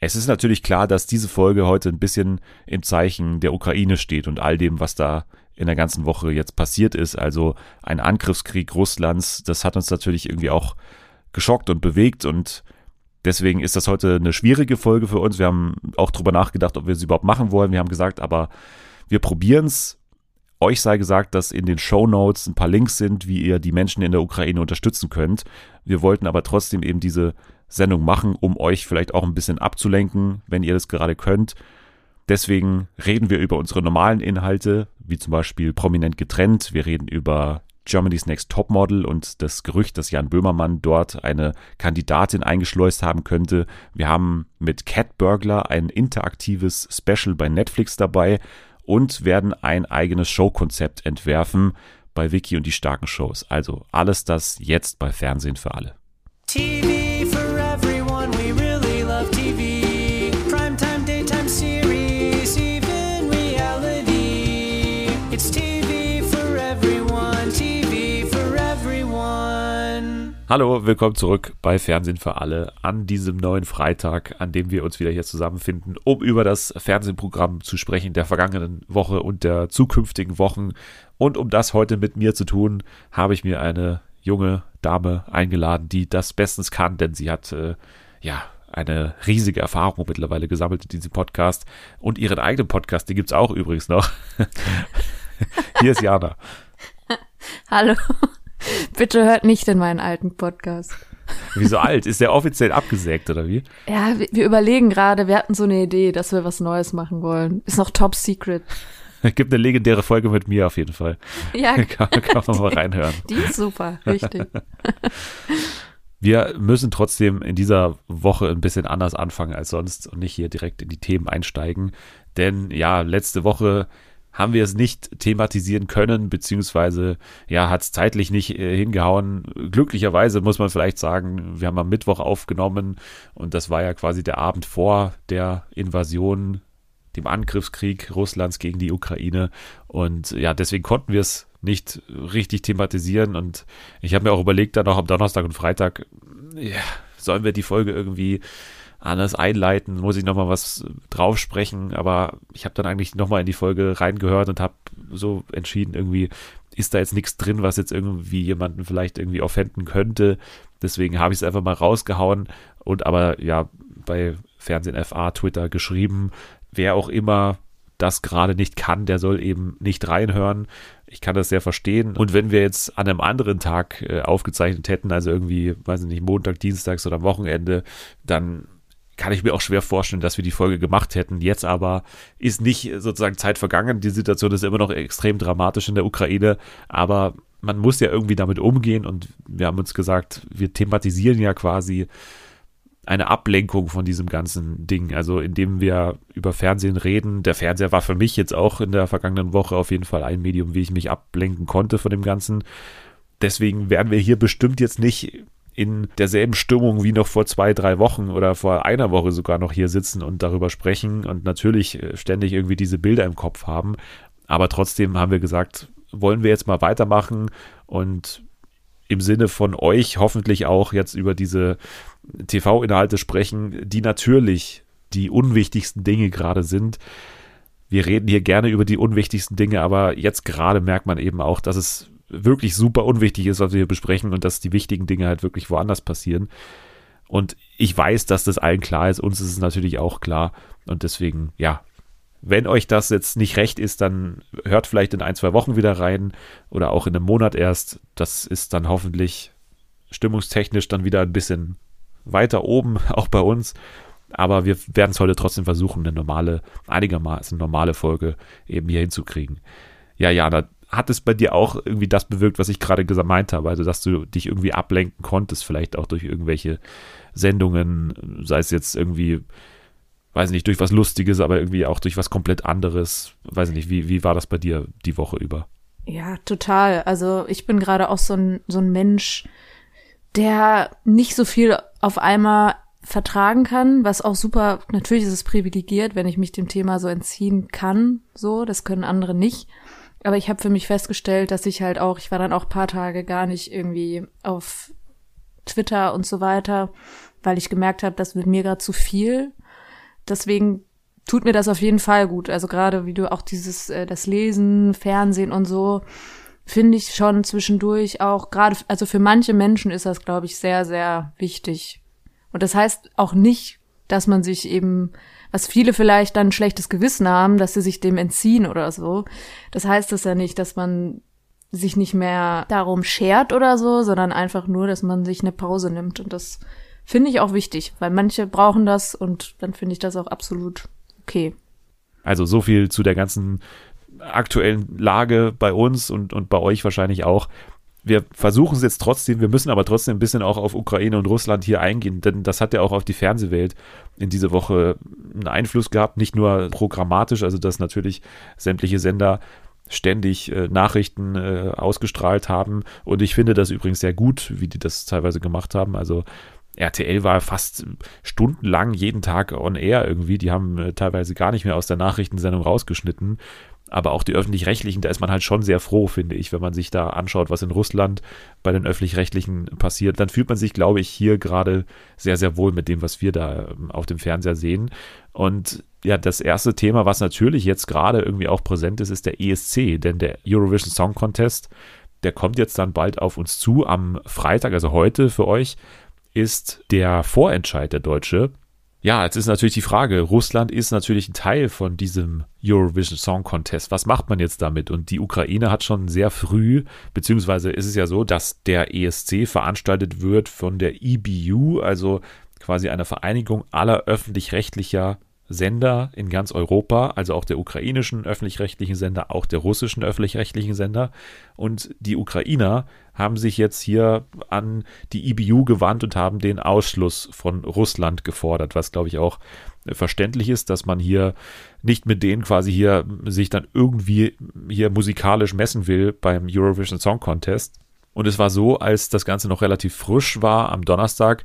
Es ist natürlich klar, dass diese Folge heute ein bisschen im Zeichen der Ukraine steht und all dem, was da in der ganzen Woche jetzt passiert ist. Also ein Angriffskrieg Russlands, das hat uns natürlich irgendwie auch geschockt und bewegt und deswegen ist das heute eine schwierige Folge für uns. Wir haben auch drüber nachgedacht, ob wir es überhaupt machen wollen. Wir haben gesagt, aber wir probieren es. Euch sei gesagt, dass in den Show Notes ein paar Links sind, wie ihr die Menschen in der Ukraine unterstützen könnt. Wir wollten aber trotzdem eben diese Sendung machen, um euch vielleicht auch ein bisschen abzulenken, wenn ihr das gerade könnt. Deswegen reden wir über unsere normalen Inhalte, wie zum Beispiel prominent getrennt. Wir reden über Germany's Next Topmodel und das Gerücht, dass Jan Böhmermann dort eine Kandidatin eingeschleust haben könnte. Wir haben mit Cat Burglar ein interaktives Special bei Netflix dabei und werden ein eigenes Showkonzept entwerfen bei Wiki und die starken Shows. Also alles das jetzt bei Fernsehen für alle. TV Hallo, willkommen zurück bei Fernsehen für alle an diesem neuen Freitag, an dem wir uns wieder hier zusammenfinden, um über das Fernsehprogramm zu sprechen der vergangenen Woche und der zukünftigen Wochen. Und um das heute mit mir zu tun, habe ich mir eine junge Dame eingeladen, die das bestens kann, denn sie hat äh, ja eine riesige Erfahrung mittlerweile gesammelt in diesem Podcast und ihren eigenen Podcast, den gibt es auch übrigens noch. Hier ist Jana. Hallo. Bitte hört nicht in meinen alten Podcast. Wieso alt? Ist der offiziell abgesägt oder wie? Ja, wir, wir überlegen gerade, wir hatten so eine Idee, dass wir was Neues machen wollen. Ist noch top secret. Gibt eine legendäre Folge mit mir auf jeden Fall. Ja, kann, kann man mal reinhören. Die ist super, richtig. Wir müssen trotzdem in dieser Woche ein bisschen anders anfangen als sonst und nicht hier direkt in die Themen einsteigen. Denn ja, letzte Woche haben wir es nicht thematisieren können, beziehungsweise ja, hat es zeitlich nicht äh, hingehauen. Glücklicherweise muss man vielleicht sagen, wir haben am Mittwoch aufgenommen und das war ja quasi der Abend vor der Invasion dem Angriffskrieg Russlands gegen die Ukraine. Und ja, deswegen konnten wir es nicht richtig thematisieren. Und ich habe mir auch überlegt, dann auch am Donnerstag und Freitag, ja, sollen wir die Folge irgendwie anders einleiten, muss ich nochmal was drauf sprechen, aber ich habe dann eigentlich nochmal in die Folge reingehört und habe so entschieden, irgendwie ist da jetzt nichts drin, was jetzt irgendwie jemanden vielleicht irgendwie offenden könnte. Deswegen habe ich es einfach mal rausgehauen und aber ja bei Fernsehen FA, Twitter geschrieben, wer auch immer das gerade nicht kann, der soll eben nicht reinhören. Ich kann das sehr verstehen. Und wenn wir jetzt an einem anderen Tag äh, aufgezeichnet hätten, also irgendwie, weiß ich nicht, Montag, Dienstags oder Wochenende, dann kann ich mir auch schwer vorstellen, dass wir die Folge gemacht hätten. Jetzt aber ist nicht sozusagen Zeit vergangen. Die Situation ist immer noch extrem dramatisch in der Ukraine, aber man muss ja irgendwie damit umgehen und wir haben uns gesagt, wir thematisieren ja quasi eine Ablenkung von diesem ganzen Ding. Also indem wir über Fernsehen reden. Der Fernseher war für mich jetzt auch in der vergangenen Woche auf jeden Fall ein Medium, wie ich mich ablenken konnte von dem Ganzen. Deswegen werden wir hier bestimmt jetzt nicht in derselben Stimmung wie noch vor zwei, drei Wochen oder vor einer Woche sogar noch hier sitzen und darüber sprechen und natürlich äh, ständig irgendwie diese Bilder im Kopf haben. Aber trotzdem haben wir gesagt, wollen wir jetzt mal weitermachen und im Sinne von euch hoffentlich auch jetzt über diese TV-Inhalte sprechen, die natürlich die unwichtigsten Dinge gerade sind. Wir reden hier gerne über die unwichtigsten Dinge, aber jetzt gerade merkt man eben auch, dass es wirklich super unwichtig ist, was wir hier besprechen und dass die wichtigen Dinge halt wirklich woanders passieren. Und ich weiß, dass das allen klar ist. Uns ist es natürlich auch klar. Und deswegen, ja, wenn euch das jetzt nicht recht ist, dann hört vielleicht in ein, zwei Wochen wieder rein oder auch in einem Monat erst. Das ist dann hoffentlich stimmungstechnisch dann wieder ein bisschen weiter oben, auch bei uns. Aber wir werden es heute trotzdem versuchen, eine normale, einigermaßen normale Folge eben hier hinzukriegen. Ja, Jana, hat es bei dir auch irgendwie das bewirkt, was ich gerade gemeint habe? Also, dass du dich irgendwie ablenken konntest, vielleicht auch durch irgendwelche Sendungen, sei es jetzt irgendwie, weiß nicht, durch was Lustiges, aber irgendwie auch durch was komplett anderes. Weiß nicht, wie, wie war das bei dir die Woche über? Ja, total. Also, ich bin gerade auch so ein, so ein Mensch, der nicht so viel auf einmal vertragen kann, was auch super, natürlich ist es privilegiert, wenn ich mich dem Thema so entziehen kann, so, das können andere nicht. Aber ich habe für mich festgestellt, dass ich halt auch, ich war dann auch paar Tage gar nicht irgendwie auf Twitter und so weiter, weil ich gemerkt habe, das wird mir gerade zu viel. deswegen tut mir das auf jeden Fall gut. Also gerade wie du auch dieses, äh, das Lesen, Fernsehen und so, finde ich schon zwischendurch auch, gerade, also für manche Menschen ist das, glaube ich, sehr, sehr wichtig. Und das heißt auch nicht, dass man sich eben, was viele vielleicht dann ein schlechtes Gewissen haben, dass sie sich dem entziehen oder so. Das heißt das ja nicht, dass man sich nicht mehr darum schert oder so, sondern einfach nur, dass man sich eine Pause nimmt. Und das finde ich auch wichtig, weil manche brauchen das und dann finde ich das auch absolut okay. Also so viel zu der ganzen aktuellen Lage bei uns und, und bei euch wahrscheinlich auch. Wir versuchen es jetzt trotzdem, wir müssen aber trotzdem ein bisschen auch auf Ukraine und Russland hier eingehen, denn das hat ja auch auf die Fernsehwelt in dieser Woche einen Einfluss gehabt, nicht nur programmatisch, also dass natürlich sämtliche Sender ständig äh, Nachrichten äh, ausgestrahlt haben und ich finde das übrigens sehr gut, wie die das teilweise gemacht haben, also RTL war fast stundenlang jeden Tag on air irgendwie. Die haben äh, teilweise gar nicht mehr aus der Nachrichtensendung rausgeschnitten. Aber auch die öffentlich-rechtlichen, da ist man halt schon sehr froh, finde ich, wenn man sich da anschaut, was in Russland bei den öffentlich-rechtlichen passiert. Dann fühlt man sich, glaube ich, hier gerade sehr, sehr wohl mit dem, was wir da ähm, auf dem Fernseher sehen. Und ja, das erste Thema, was natürlich jetzt gerade irgendwie auch präsent ist, ist der ESC, denn der Eurovision Song Contest, der kommt jetzt dann bald auf uns zu am Freitag, also heute für euch ist der Vorentscheid der Deutsche. Ja, jetzt ist natürlich die Frage, Russland ist natürlich ein Teil von diesem Eurovision Song Contest. Was macht man jetzt damit? Und die Ukraine hat schon sehr früh, beziehungsweise ist es ja so, dass der ESC veranstaltet wird von der EBU, also quasi einer Vereinigung aller öffentlich-rechtlicher Sender in ganz Europa, also auch der ukrainischen öffentlich-rechtlichen Sender, auch der russischen öffentlich-rechtlichen Sender. Und die Ukrainer haben sich jetzt hier an die IBU gewandt und haben den Ausschluss von Russland gefordert, was glaube ich auch verständlich ist, dass man hier nicht mit denen quasi hier sich dann irgendwie hier musikalisch messen will beim Eurovision Song Contest. Und es war so, als das Ganze noch relativ frisch war am Donnerstag,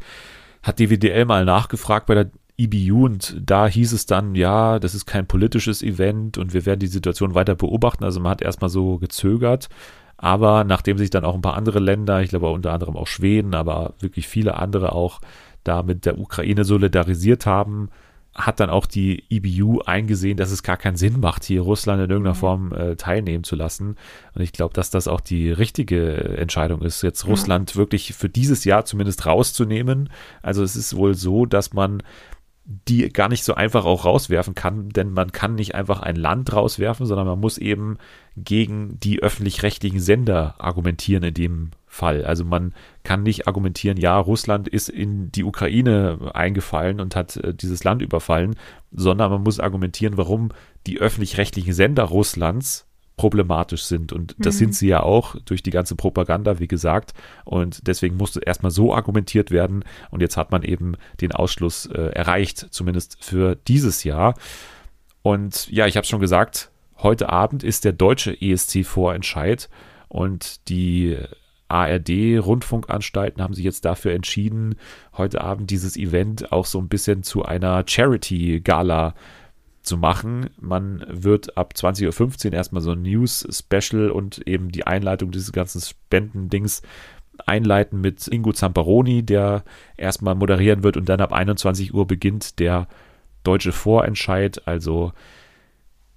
hat die WDL mal nachgefragt bei der EBU und da hieß es dann, ja, das ist kein politisches Event und wir werden die Situation weiter beobachten. Also man hat erstmal so gezögert, aber nachdem sich dann auch ein paar andere Länder, ich glaube unter anderem auch Schweden, aber wirklich viele andere auch da mit der Ukraine solidarisiert haben, hat dann auch die EBU eingesehen, dass es gar keinen Sinn macht, hier Russland in irgendeiner mhm. Form äh, teilnehmen zu lassen. Und ich glaube, dass das auch die richtige Entscheidung ist, jetzt. Russland wirklich für dieses Jahr zumindest rauszunehmen. Also es ist wohl so, dass man die gar nicht so einfach auch rauswerfen kann, denn man kann nicht einfach ein Land rauswerfen, sondern man muss eben gegen die öffentlich-rechtlichen Sender argumentieren in dem Fall. Also man kann nicht argumentieren, ja, Russland ist in die Ukraine eingefallen und hat äh, dieses Land überfallen, sondern man muss argumentieren, warum die öffentlich-rechtlichen Sender Russlands problematisch sind. Und das mhm. sind sie ja auch durch die ganze Propaganda, wie gesagt. Und deswegen musste erstmal so argumentiert werden. Und jetzt hat man eben den Ausschluss äh, erreicht, zumindest für dieses Jahr. Und ja, ich habe schon gesagt, heute Abend ist der deutsche ESC-Vorentscheid. Und die ARD-Rundfunkanstalten haben sich jetzt dafür entschieden, heute Abend dieses Event auch so ein bisschen zu einer Charity-Gala zu machen. Man wird ab 20.15 Uhr erstmal so ein News-Special und eben die Einleitung dieses ganzen Spendendings einleiten mit Ingo Zamperoni, der erstmal moderieren wird und dann ab 21 Uhr beginnt der deutsche Vorentscheid, also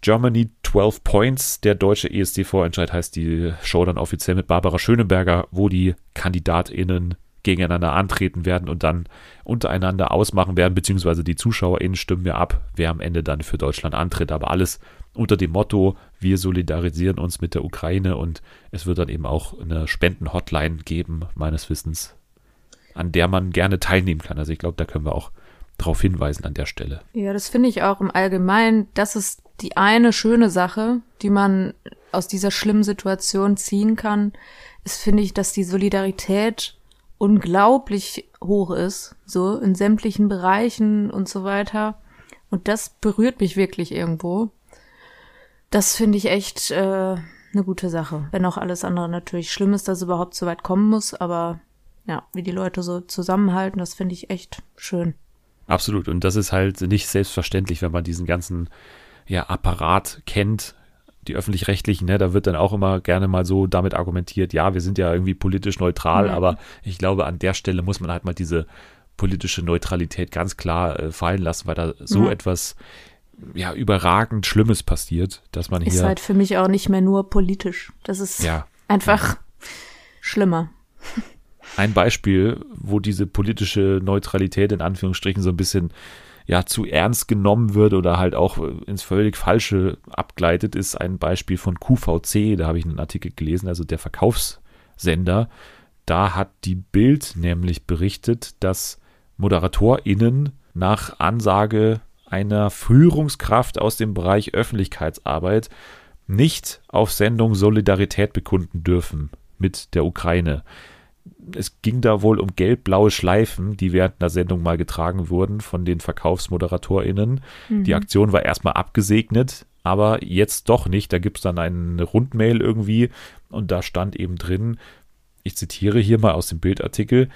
Germany 12 Points. Der deutsche ESC-Vorentscheid heißt die Show dann offiziell mit Barbara Schöneberger, wo die KandidatInnen gegeneinander antreten werden und dann untereinander ausmachen werden, beziehungsweise die ZuschauerInnen stimmen mir ab, wer am Ende dann für Deutschland antritt. Aber alles unter dem Motto, wir solidarisieren uns mit der Ukraine und es wird dann eben auch eine Spenden-Hotline geben, meines Wissens, an der man gerne teilnehmen kann. Also ich glaube, da können wir auch darauf hinweisen an der Stelle. Ja, das finde ich auch im Allgemeinen. Das ist die eine schöne Sache, die man aus dieser schlimmen Situation ziehen kann, ist, finde ich, dass die Solidarität unglaublich hoch ist, so in sämtlichen Bereichen und so weiter. Und das berührt mich wirklich irgendwo. Das finde ich echt äh, eine gute Sache. Wenn auch alles andere natürlich schlimm ist, dass es überhaupt so weit kommen muss, aber ja, wie die Leute so zusammenhalten, das finde ich echt schön. Absolut. Und das ist halt nicht selbstverständlich, wenn man diesen ganzen ja, Apparat kennt, die öffentlich-rechtlichen, ne, da wird dann auch immer gerne mal so damit argumentiert, ja, wir sind ja irgendwie politisch neutral, mhm. aber ich glaube, an der Stelle muss man halt mal diese politische Neutralität ganz klar äh, fallen lassen, weil da so Ja. etwas ja überragend Schlimmes passiert, dass man Ist hier halt für mich auch nicht mehr nur politisch. Das ist ja einfach schlimmer. ein Beispiel, wo diese politische Neutralität in Anführungsstrichen so ein bisschen ja zu ernst genommen wird oder halt auch äh, ins völlig falsche abgleitet, ist ein Beispiel von QVC. Da habe ich einen Artikel gelesen, also der Verkaufssender. Da hat die Bild nämlich berichtet, dass ModeratorInnen nach Ansage einer Führungskraft aus dem Bereich Öffentlichkeitsarbeit nicht auf Sendung Solidarität bekunden dürfen mit der Ukraine es ging da wohl um gelb-blaue Schleifen, die während einer Sendung mal getragen wurden von den VerkaufsmoderatorInnen. Die Aktion war erstmal abgesegnet, aber jetzt doch nicht. Da gibt es dann eine Rundmail irgendwie und da stand eben drin, ich zitiere hier mal aus dem Bildartikel,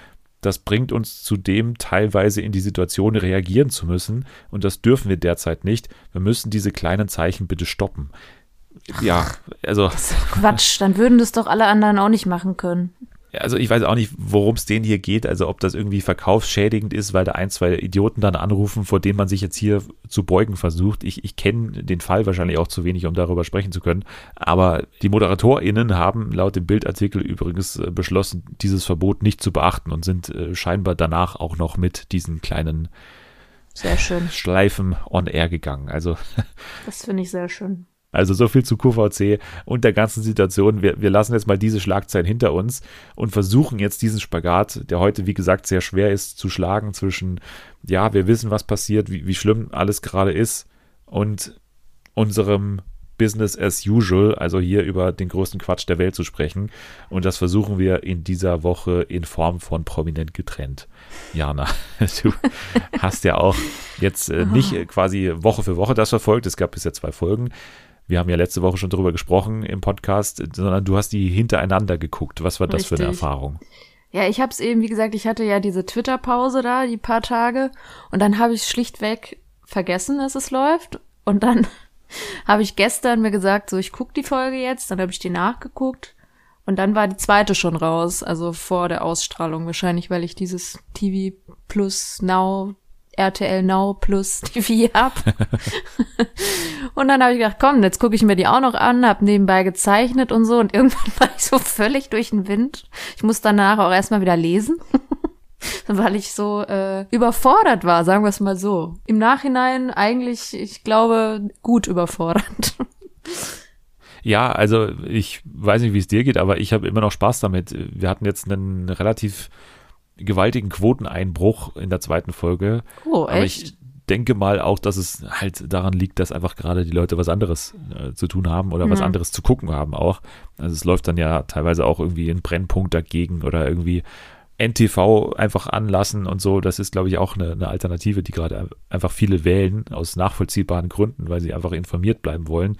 das bringt uns zudem teilweise in die Situation reagieren zu müssen und das dürfen wir derzeit nicht. Wir müssen diese kleinen Zeichen bitte stoppen. Ja, also Quatsch, dann würden das doch alle anderen auch nicht machen können. Also ich weiß auch nicht, worum es denen hier geht, also ob das irgendwie verkaufsschädigend ist, weil da ein, zwei Idioten dann anrufen, vor denen man sich jetzt hier zu beugen versucht. Ich, ich kenne den Fall wahrscheinlich auch zu wenig, um darüber sprechen zu können. Aber die ModeratorInnen haben laut dem Bildartikel übrigens äh, beschlossen, dieses Verbot nicht zu beachten und sind äh, scheinbar danach auch noch mit diesen kleinen Sehr schön. Schleifen on air gegangen. Also Das finde ich sehr schön. Also so viel zu QVC und der ganzen Situation. Wir, wir lassen jetzt mal diese Schlagzeilen hinter uns und versuchen jetzt diesen Spagat, der heute, wie gesagt, sehr schwer ist, zu schlagen zwischen, ja, wir wissen, was passiert, wie, wie schlimm alles gerade ist und unserem Business as usual, also hier über den größten Quatsch der Welt zu sprechen. Und das versuchen wir in dieser Woche in Form von prominent getrennt. Jana, du hast ja auch jetzt äh, nicht äh, quasi Woche für Woche das verfolgt. Es gab bisher zwei Folgen. Wir haben ja letzte Woche schon darüber gesprochen im Podcast, sondern du hast die hintereinander geguckt. Was war das für eine Richtig. Erfahrung? Ja, ich habe es eben, wie gesagt, ich hatte ja diese Twitter-Pause da, die paar Tage, und dann habe ich schlichtweg vergessen, dass es läuft. Und dann habe ich gestern mir gesagt, so ich guck die Folge jetzt, dann habe ich die nachgeguckt und dann war die zweite schon raus, also vor der Ausstrahlung wahrscheinlich, weil ich dieses TV Plus Now RTL Now Plus TV hab. und dann habe ich gedacht, komm, jetzt gucke ich mir die auch noch an, hab nebenbei gezeichnet und so und irgendwann war ich so völlig durch den Wind. Ich muss danach auch erstmal wieder lesen. weil ich so äh, überfordert war, sagen wir es mal so. Im Nachhinein eigentlich, ich glaube, gut überfordert. Ja, also ich weiß nicht, wie es dir geht, aber ich habe immer noch Spaß damit. Wir hatten jetzt einen relativ gewaltigen Quoteneinbruch in der zweiten Folge. Oh, Aber ich denke mal auch, dass es halt daran liegt, dass einfach gerade die Leute was anderes äh, zu tun haben oder was Ja. anderes zu gucken haben auch. Also es läuft dann ja teilweise auch irgendwie ein Brennpunkt dagegen oder irgendwie NTV einfach anlassen und so. Das ist, glaube ich, auch eine, eine Alternative, die gerade einfach viele wählen aus nachvollziehbaren Gründen, weil sie einfach informiert bleiben wollen.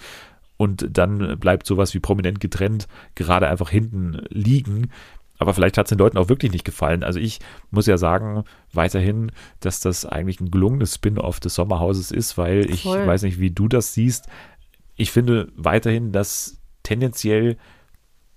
Und dann bleibt sowas wie prominent getrennt gerade einfach hinten liegen. Aber vielleicht hat es den Leuten auch wirklich nicht gefallen. Also ich muss ja sagen, weiterhin, dass das eigentlich ein gelungenes Spin-off des Sommerhauses ist, weil ich Voll. weiß nicht, wie du das siehst. Ich finde weiterhin, dass tendenziell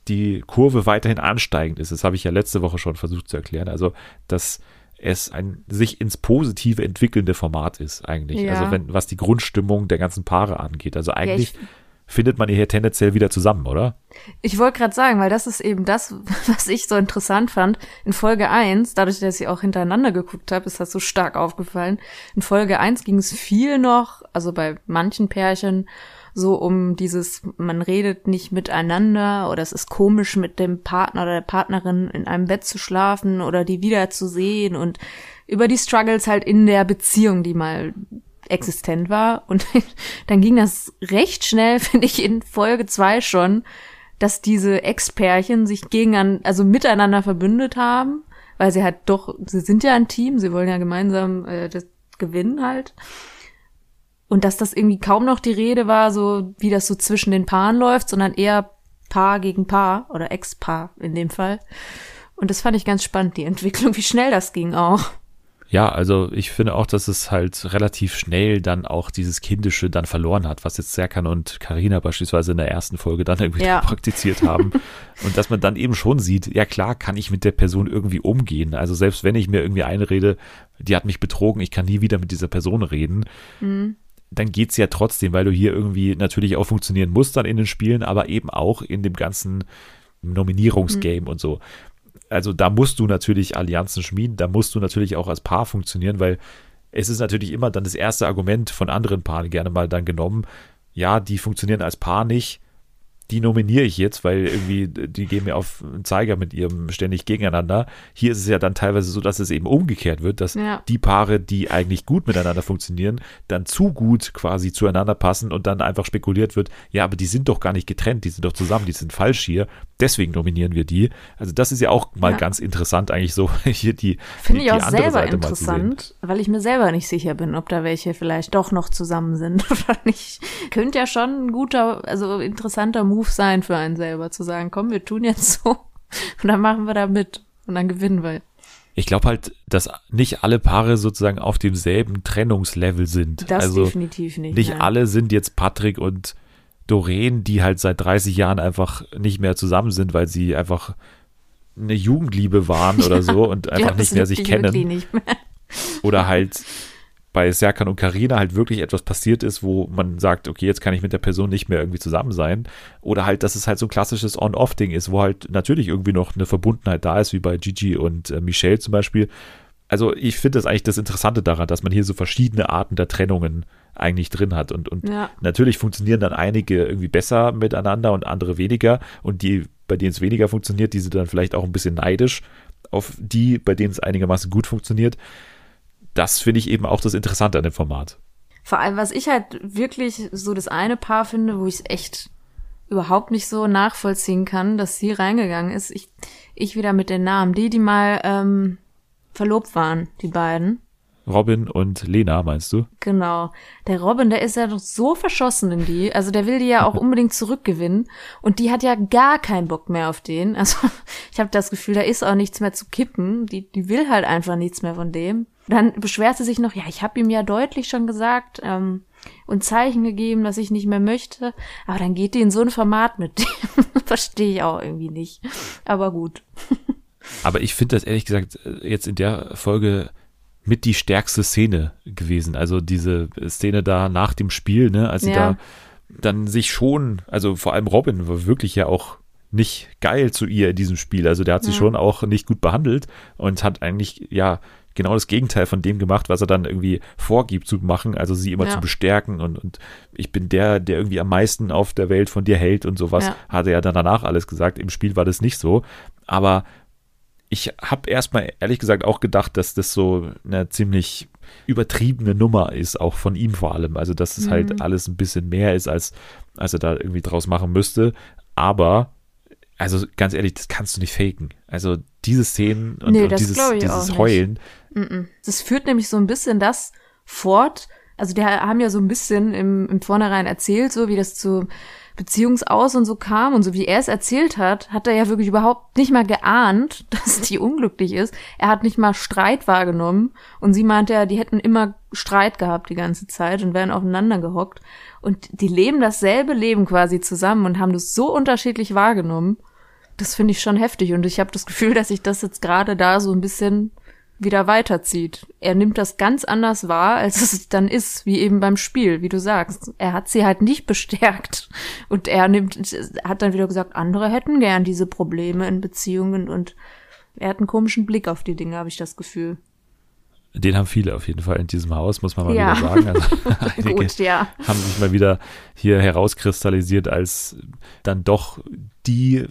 die Kurve weiterhin ansteigend ist. Das habe ich ja letzte Woche schon versucht zu erklären. Also, dass es ein sich ins Positive entwickelnde Format ist eigentlich. Ja. Also wenn, was die Grundstimmung der ganzen Paare angeht. Also eigentlich ich- findet man hier tendenziell wieder zusammen, oder? Ich wollte gerade sagen, weil das ist eben das, was ich so interessant fand. In Folge 1, dadurch, dass ich auch hintereinander geguckt habe, ist das so stark aufgefallen. In Folge 1 ging es viel noch, also bei manchen Pärchen, so um dieses, man redet nicht miteinander oder es ist komisch mit dem Partner oder der Partnerin in einem Bett zu schlafen oder die wiederzusehen und über die Struggles halt in der Beziehung, die mal existent war. Und dann ging das recht schnell, finde ich, in Folge zwei schon, dass diese Ex-Pärchen sich gegen an, also miteinander verbündet haben, weil sie halt doch, sie sind ja ein Team, sie wollen ja gemeinsam äh, das gewinnen halt. Und dass das irgendwie kaum noch die Rede war, so wie das so zwischen den Paaren läuft, sondern eher Paar gegen Paar oder Ex-Paar in dem Fall. Und das fand ich ganz spannend, die Entwicklung, wie schnell das ging auch. Ja, also ich finde auch, dass es halt relativ schnell dann auch dieses Kindische dann verloren hat, was jetzt Serkan und Karina beispielsweise in der ersten Folge dann irgendwie Ja. praktiziert haben. und dass man dann eben schon sieht, ja klar, kann ich mit der Person irgendwie umgehen. Also selbst wenn ich mir irgendwie einrede, die hat mich betrogen, ich kann nie wieder mit dieser Person reden, dann geht's ja trotzdem, weil du hier irgendwie natürlich auch funktionieren musst dann in den Spielen, aber eben auch in dem ganzen Nominierungsgame und so. Also da musst du natürlich Allianzen schmieden, da musst du natürlich auch als Paar funktionieren, weil es ist natürlich immer dann das erste Argument von anderen Paaren gerne mal dann genommen, ja, die funktionieren als Paar nicht, die nominiere ich jetzt, weil irgendwie die gehen mir auf den Zeiger mit ihrem ständig gegeneinander. Hier ist es ja dann teilweise so, dass es eben umgekehrt wird, dass Ja. die Paare, die eigentlich gut miteinander funktionieren, dann zu gut quasi zueinander passen und dann einfach spekuliert wird, ja, aber die sind doch gar nicht getrennt, die sind doch zusammen, die sind falsch hier, deswegen nominieren wir die. Also das ist ja auch mal Ja. ganz interessant eigentlich so hier die, Finde die, ich auch andere selber Seite interessant, weil ich mir selber nicht sicher bin, ob da welche vielleicht doch noch zusammen sind oder nicht. Könnte ja schon ein guter, also interessanter Move sein für einen selber, zu sagen, komm, wir tun jetzt so und dann machen wir da mit und dann gewinnen wir. Ich glaube halt, dass nicht alle Paare sozusagen auf demselben Trennungslevel sind. Das also definitiv nicht. nicht nein. alle sind jetzt Patrick und Doreen, die halt seit 30 Jahren einfach nicht mehr zusammen sind, weil sie einfach eine Jugendliebe waren oder so und einfach glaub, nicht mehr sich kennen. Nicht mehr. Oder halt bei Serkan und Karina halt wirklich etwas passiert ist, wo man sagt, okay, jetzt kann ich mit der Person nicht mehr irgendwie zusammen sein. Oder halt, dass es halt so ein klassisches On-Off-Ding ist, wo halt natürlich irgendwie noch eine Verbundenheit da ist, wie bei Gigi und äh, Michelle zum Beispiel. Also ich finde das eigentlich das Interessante daran, dass man hier so verschiedene Arten der Trennungen eigentlich drin hat. Und, und Ja. natürlich funktionieren dann einige irgendwie besser miteinander und andere weniger. Und die, bei denen es weniger funktioniert, die sind dann vielleicht auch ein bisschen neidisch auf die, bei denen es einigermaßen gut funktioniert. Das finde ich eben auch das Interessante an dem Format. Vor allem, was ich halt wirklich so das eine Paar finde, wo ich es echt überhaupt nicht so nachvollziehen kann, dass sie reingegangen ist. Ich, ich wieder mit den Namen. Die, die mal ähm, verlobt waren, die beiden. Robin und Lena, meinst du? Genau. Der Robin, der ist ja doch so verschossen in die. Also der will die ja auch unbedingt zurückgewinnen. Und die hat ja gar keinen Bock mehr auf den. Also ich habe das Gefühl, da ist auch nichts mehr zu kippen. Die, die will halt einfach nichts mehr von dem. Dann beschwert sie sich noch, ja, ich habe ihm ja deutlich schon gesagt ähm, und Zeichen gegeben, dass ich nicht mehr möchte. Aber dann geht die in so ein Format mit dem. Verstehe ich auch irgendwie nicht. Aber gut. Aber ich finde das ehrlich gesagt äh, jetzt in der Folge mit die stärkste Szene gewesen. Also diese Szene da nach dem Spiel, ne, als sie Ja. da dann sich schon, also vor allem Robin war wirklich ja auch nicht geil zu ihr in diesem Spiel. Also der hat sie Ja. schon auch nicht gut behandelt und hat eigentlich, ja, genau das Gegenteil von dem gemacht, was er dann irgendwie vorgibt zu machen, also sie immer Ja. zu bestärken und, und ich bin der, der irgendwie am meisten auf der Welt von dir hält und sowas, Ja. hat er ja dann danach alles gesagt. Im Spiel war das nicht so, aber ich habe erstmal ehrlich gesagt auch gedacht, dass das so eine ziemlich übertriebene Nummer ist, auch von ihm vor allem. Also, dass es Mhm. halt alles ein bisschen mehr ist, als, als er da irgendwie draus machen müsste. Aber, also ganz ehrlich, das kannst du nicht faken. Also, diese Szenen und, Nee, und das dieses, dieses nicht. Heulen, Mm-mm. Das führt nämlich so ein bisschen das fort. Also die haben ja so ein bisschen im, im Vornherein erzählt, so wie das zu Beziehungsaus und so kam und so wie er es erzählt hat, hat er ja wirklich überhaupt nicht mal geahnt, dass die unglücklich ist. Er hat nicht mal Streit wahrgenommen und sie meinte ja, die hätten immer Streit gehabt die ganze Zeit und wären aufeinander gehockt und die leben dasselbe Leben quasi zusammen und haben das so unterschiedlich wahrgenommen. Das finde ich schon heftig und ich habe das Gefühl, dass sich das jetzt gerade da so ein bisschen wieder weiterzieht. Er nimmt das ganz anders wahr, als es dann ist, wie eben beim Spiel, wie du sagst. Er hat sie halt nicht bestärkt. Und er nimmt, hat dann wieder gesagt, andere hätten gern diese Probleme in Beziehungen und er hat einen komischen Blick auf die Dinge, habe ich das Gefühl. den haben viele auf jeden Fall in diesem Haus, muss man mal Ja. wieder sagen. Also, einige Gut, ja. haben sich mal wieder hier herauskristallisiert als dann doch die,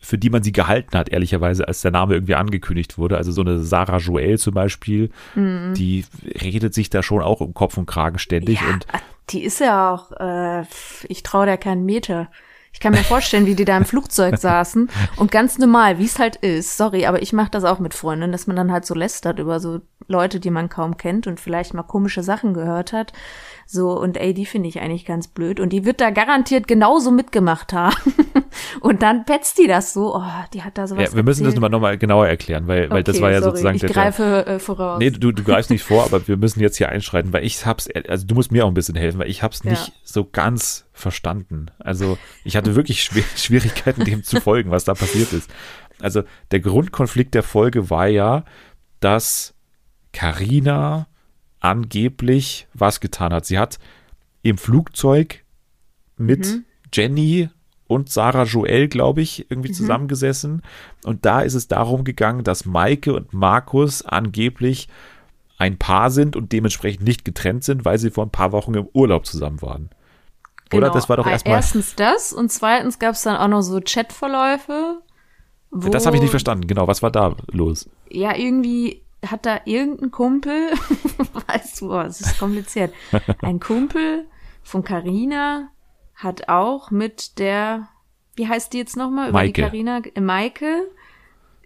für die man sie gehalten hat, ehrlicherweise, als der Name irgendwie angekündigt wurde. Also so eine Sarah Joel zum Beispiel, die redet sich da schon auch um Kopf und Kragen ständig ja, und die ist ja auch, äh, ich traue der keinen Meter. Ich kann mir vorstellen, wie die da im Flugzeug saßen und ganz normal, wie es halt ist. Sorry, aber ich mache das auch mit Freunden, dass man dann halt so lästert über so Leute, die man kaum kennt und vielleicht mal komische Sachen gehört hat. So, und ey, die finde ich eigentlich ganz blöd. Und die wird da garantiert genauso mitgemacht haben. Und dann petzt die das so, oh, die hat da sowas Ja, wir müssen das erzählt. nochmal noch genauer erklären, weil, weil das Okay, war ja sorry, sozusagen ich der, greife äh, voraus. Nee, du, du greifst nicht vor, aber wir müssen jetzt hier einschreiten, weil ich hab's, also du musst mir auch ein bisschen helfen, weil ich hab's Ja. nicht so ganz verstanden. Also ich hatte wirklich schwer, Schwierigkeiten, dem zu folgen, was da passiert ist. Also der Grundkonflikt der Folge war ja, dass Karina angeblich was getan hat. Sie hat im Flugzeug mit Mhm. Jenny und Sarah Joel, glaube ich, irgendwie zusammengesessen. Und da ist es darum gegangen, dass Maike und Markus angeblich ein Paar sind und dementsprechend nicht getrennt sind, weil sie vor ein paar Wochen im Urlaub zusammen waren. Oder? Genau. Das war doch Äh, erstmal. Erstens das und zweitens gab es dann auch noch so Chatverläufe. Das habe ich nicht verstanden. Genau, was war da los? Ja, irgendwie hat da irgendein Kumpel, weißt du, oh, es ist kompliziert. Ein Kumpel von Carina hat auch mit der, wie heißt die jetzt nochmal? Über Maike. die Carina, äh, Maike,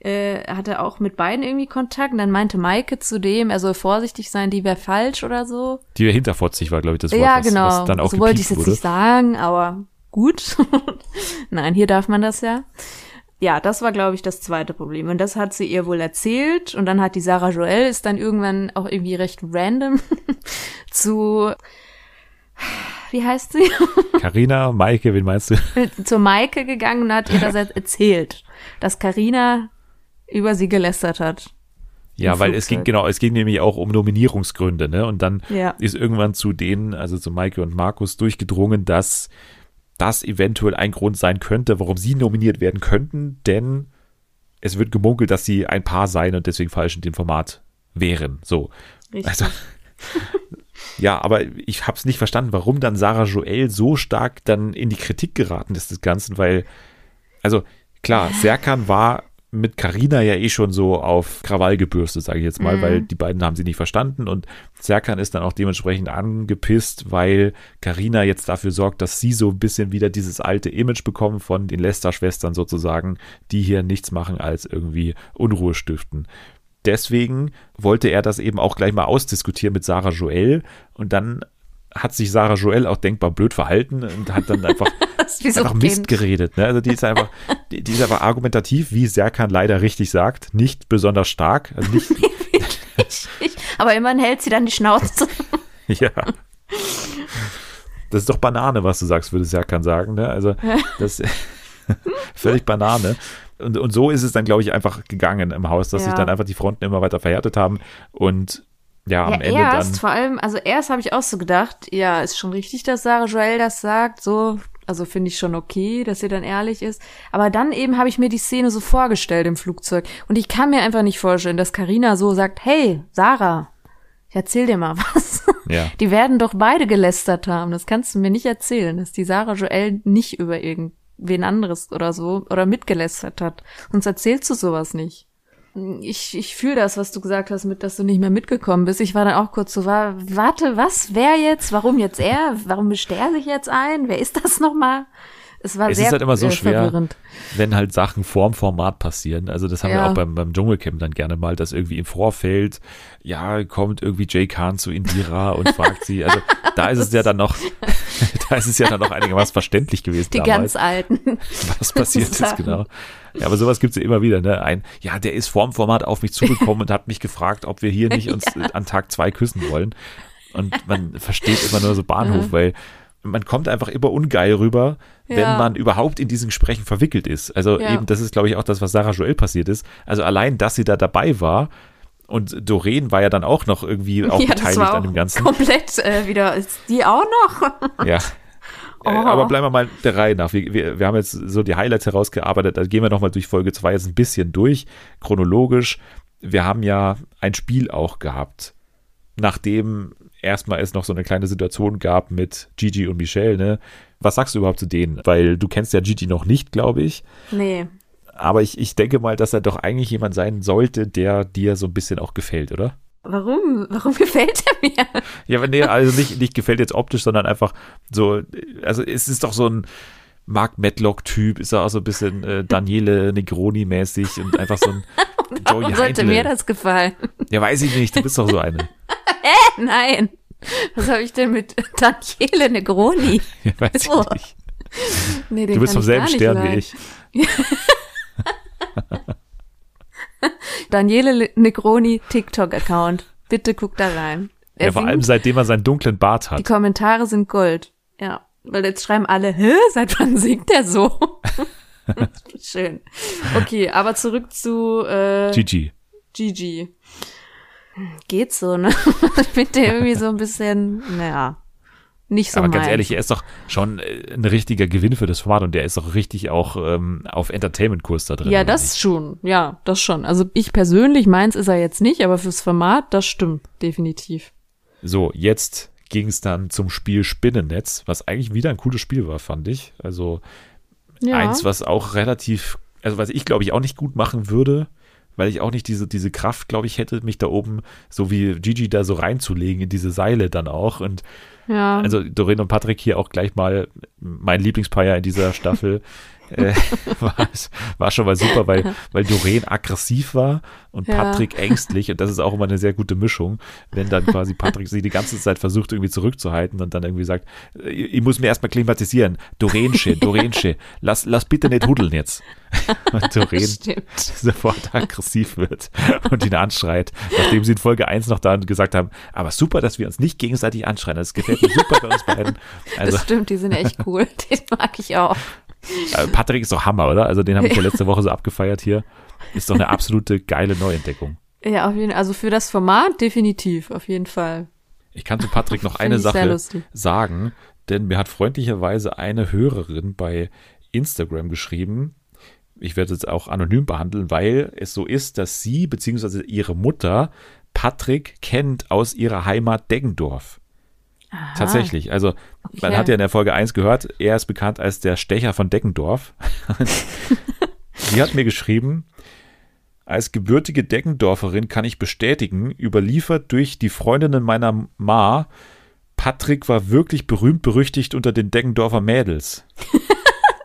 äh, hatte auch mit beiden irgendwie Kontakt. Und dann meinte Maike zu dem, er soll vorsichtig sein, die wäre falsch oder so. Die hinterfotzig war, glaube ich, das Wort, ja, was, genau. was dann auch so wollte ich es jetzt wurde. nicht sagen, aber gut. Nein, hier darf man das ja. Ja, das war, glaube ich, das zweite Problem. Und das hat sie ihr wohl erzählt. Und dann hat die Sarah Joel ist dann irgendwann auch irgendwie recht random zu, wie heißt sie? Carina, Maike, wen meinst du? zur Maike gegangen und hat ihr das erzählt, dass Karina über sie gelästert hat. Ja, weil es ging, Flugzeug. genau, es ging nämlich auch um Nominierungsgründe, ne? Und dann Ja. ist irgendwann zu denen, also zu Maike und Markus, durchgedrungen, dass das eventuell ein Grund sein könnte, warum sie nominiert werden könnten, denn es wird gemunkelt, dass sie ein Paar seien und deswegen falsch in dem Format wären. So. Richtig. Also, ja, aber ich habe es nicht verstanden, warum dann Sarah Joel so stark dann in die Kritik geraten ist des Ganzen, weil, also klar, Serkan war mit Carina ja eh schon so auf Krawall gebürstet, sage ich jetzt mal, Mhm. weil die beiden haben sie nicht verstanden und Serkan ist dann auch dementsprechend angepisst, weil Carina jetzt dafür sorgt, dass sie so ein bisschen wieder dieses alte Image bekommen von den Lester-Schwestern sozusagen, die hier nichts machen als irgendwie Unruhe stiften. Deswegen wollte er das eben auch gleich mal ausdiskutieren mit Sarah Joel und dann hat sich Sarah Joel auch denkbar blöd verhalten und hat dann einfach, einfach ein Mist geredet. Ne? Also die ist einfach, die, die ist einfach argumentativ, wie Serkan leider richtig sagt, nicht besonders stark. Also nicht, Ich, aber immerhin hält sie dann die Schnauze. ja. Das ist doch Banane, was du sagst, würde Serkan sagen. Ne? Also das völlig Banane. Und, und so ist es dann, glaube ich, einfach gegangen im Haus, dass Ja. sich dann einfach die Fronten immer weiter verhärtet haben und ja, am ja, Ende erst, dann. vor allem, also erst habe ich auch so gedacht, ja, ist schon richtig, dass Sarah Joel das sagt, so, also finde ich schon okay, dass sie dann ehrlich ist. Aber dann eben habe ich mir die Szene so vorgestellt im Flugzeug und ich kann mir einfach nicht vorstellen, dass Karina so sagt, hey, Sarah, ich erzähl dir mal was. Ja. Die werden doch beide gelästert haben. Das kannst du mir nicht erzählen, dass die Sarah Joel nicht über irgendwen anderes oder so oder mitgelästert hat. Sonst erzählst du sowas nicht. Ich, ich fühle das, was du gesagt hast, mit, dass du nicht mehr mitgekommen bist. Ich war dann auch kurz so, war, warte, was, wer jetzt? Warum jetzt er? Warum mischt er sich jetzt ein? Wer ist das nochmal? Es war Es sehr ist halt immer so äh, schwer, verwirrend. wenn halt Sachen vorm Format passieren. Also das haben wir Ja. auch beim, beim Dschungelcamp dann gerne mal, dass irgendwie im Vorfeld, ja, kommt irgendwie Jay Khan zu Indira und fragt sie. Also da ist es ja dann noch, da ist es ja dann noch einigermaßen verständlich gewesen Die damals, ganz alten. was passiert ist, genau. Ja, aber sowas gibt's ja immer wieder, ne? Ein, ja, der ist vorm Format auf mich zugekommen und hat mich gefragt, ob wir hier nicht uns äh, an Tag zwei küssen wollen. Und man versteht immer nur so Bahnhof, weil man kommt einfach immer ungeil rüber, wenn man überhaupt in diesen Gesprächen verwickelt ist. Also Ja. eben, das ist, glaube ich, auch das, was Sarah Joel passiert ist. Also allein, dass sie da dabei war und Doreen war ja dann auch noch irgendwie auch ja, beteiligt war an dem auch Ganzen. komplett äh, wieder. Ist die auch noch? Ja. Oh. Äh, Aber bleiben wir mal der Reihe nach. Wir, wir, wir haben jetzt so die Highlights herausgearbeitet. Da gehen wir nochmal durch Folge 2 jetzt ein bisschen durch, chronologisch. Wir haben ja ein Spiel auch gehabt, nachdem erstmal es noch so eine kleine Situation gab mit Gigi und Michelle. Ne? Was sagst du überhaupt zu denen? Weil du kennst ja Gigi noch nicht, glaube ich. nee. Aber ich, ich denke mal, dass er doch eigentlich jemand sein sollte, der dir so ein bisschen auch gefällt, oder? Warum? Warum gefällt er mir? Ja, aber nee, also nicht, nicht gefällt jetzt optisch, sondern einfach so, also es ist doch so ein Mark Medlock-Typ, ist er auch so ein bisschen äh, Daniele Negroni-mäßig und einfach so ein Joey Warum sollte Heindle. mir das gefallen? Ja, weiß ich nicht, du bist doch so eine. Nein. Was habe ich denn mit Daniele Negroni? Ja, weiß Oh. ich nicht. Nee, Du bist vom selben Stern wie leiden. ich. Daniele Negroni TikTok-Account. Bitte guck da rein. Er Ja, vor allem seitdem er seinen dunklen Bart die hat. Kommentare sind Gold. Ja, weil jetzt schreiben alle, hä, seit wann singt der so? Schön. Okay, aber zurück zu äh, GG. Gigi. Geht so, ne? Ich finde der irgendwie so ein bisschen, naja, nicht so Aber ganz meins. ehrlich, er ist doch schon äh, ein richtiger Gewinn für das Format und der ist doch richtig auch ähm, auf Entertainment-Kurs da drin. Ja, das nicht? schon. Ja, das schon. Also ich persönlich, meins ist er jetzt nicht, aber fürs Format, das stimmt, definitiv. So, jetzt ging es dann zum Spiel Spinnennetz, was eigentlich wieder ein cooles Spiel war, fand ich. Also Ja. eins, was auch relativ, also was ich glaube ich auch nicht gut machen würde, weil ich auch nicht diese, diese Kraft, glaube ich, hätte, mich da oben, so wie Gigi da so reinzulegen in diese Seile dann auch. Und ja. also Doreen und Patrick hier auch gleich mal mein Lieblingspaar in dieser Staffel. äh, war, war schon mal super, weil, weil Doreen aggressiv war und Ja. Patrick ängstlich und das ist auch immer eine sehr gute Mischung, wenn dann quasi Patrick sie die ganze Zeit versucht irgendwie zurückzuhalten und dann irgendwie sagt, äh, ich muss mir erstmal klimatisieren, Dorensche, Dorensche, lass, lass bitte nicht hudeln jetzt. Und Doreen sofort aggressiv wird und ihn anschreit, nachdem sie in Folge 1 noch da gesagt haben, aber super, dass wir uns nicht gegenseitig anschreien, das gefällt mir super bei uns beiden. Also das stimmt, die sind echt cool. Den mag ich auch. Äh, Patrick ist doch Hammer, oder? Also den habe ich ja letzte Woche so abgefeiert hier. Ist doch eine absolute geile Neuentdeckung. Ja, auf jeden Fall. Also für das Format definitiv, auf jeden Fall. Ich kann zu Patrick noch eine Sache sagen, denn mir hat freundlicherweise eine Hörerin bei Instagram geschrieben, ich werde es auch anonym behandeln, weil es so ist, dass sie bzw. ihre Mutter Patrick kennt aus ihrer Heimat Deggendorf. Aha. Tatsächlich. Also, man Okay. hat ja in der Folge 1 gehört, er ist bekannt als der Stecher von Deckendorf. Sie hat mir geschrieben, als gebürtige Deckendorferin kann ich bestätigen, überliefert durch die Freundinnen meiner Ma, Patrick war wirklich berühmt berüchtigt unter den Deggendorfer Mädels.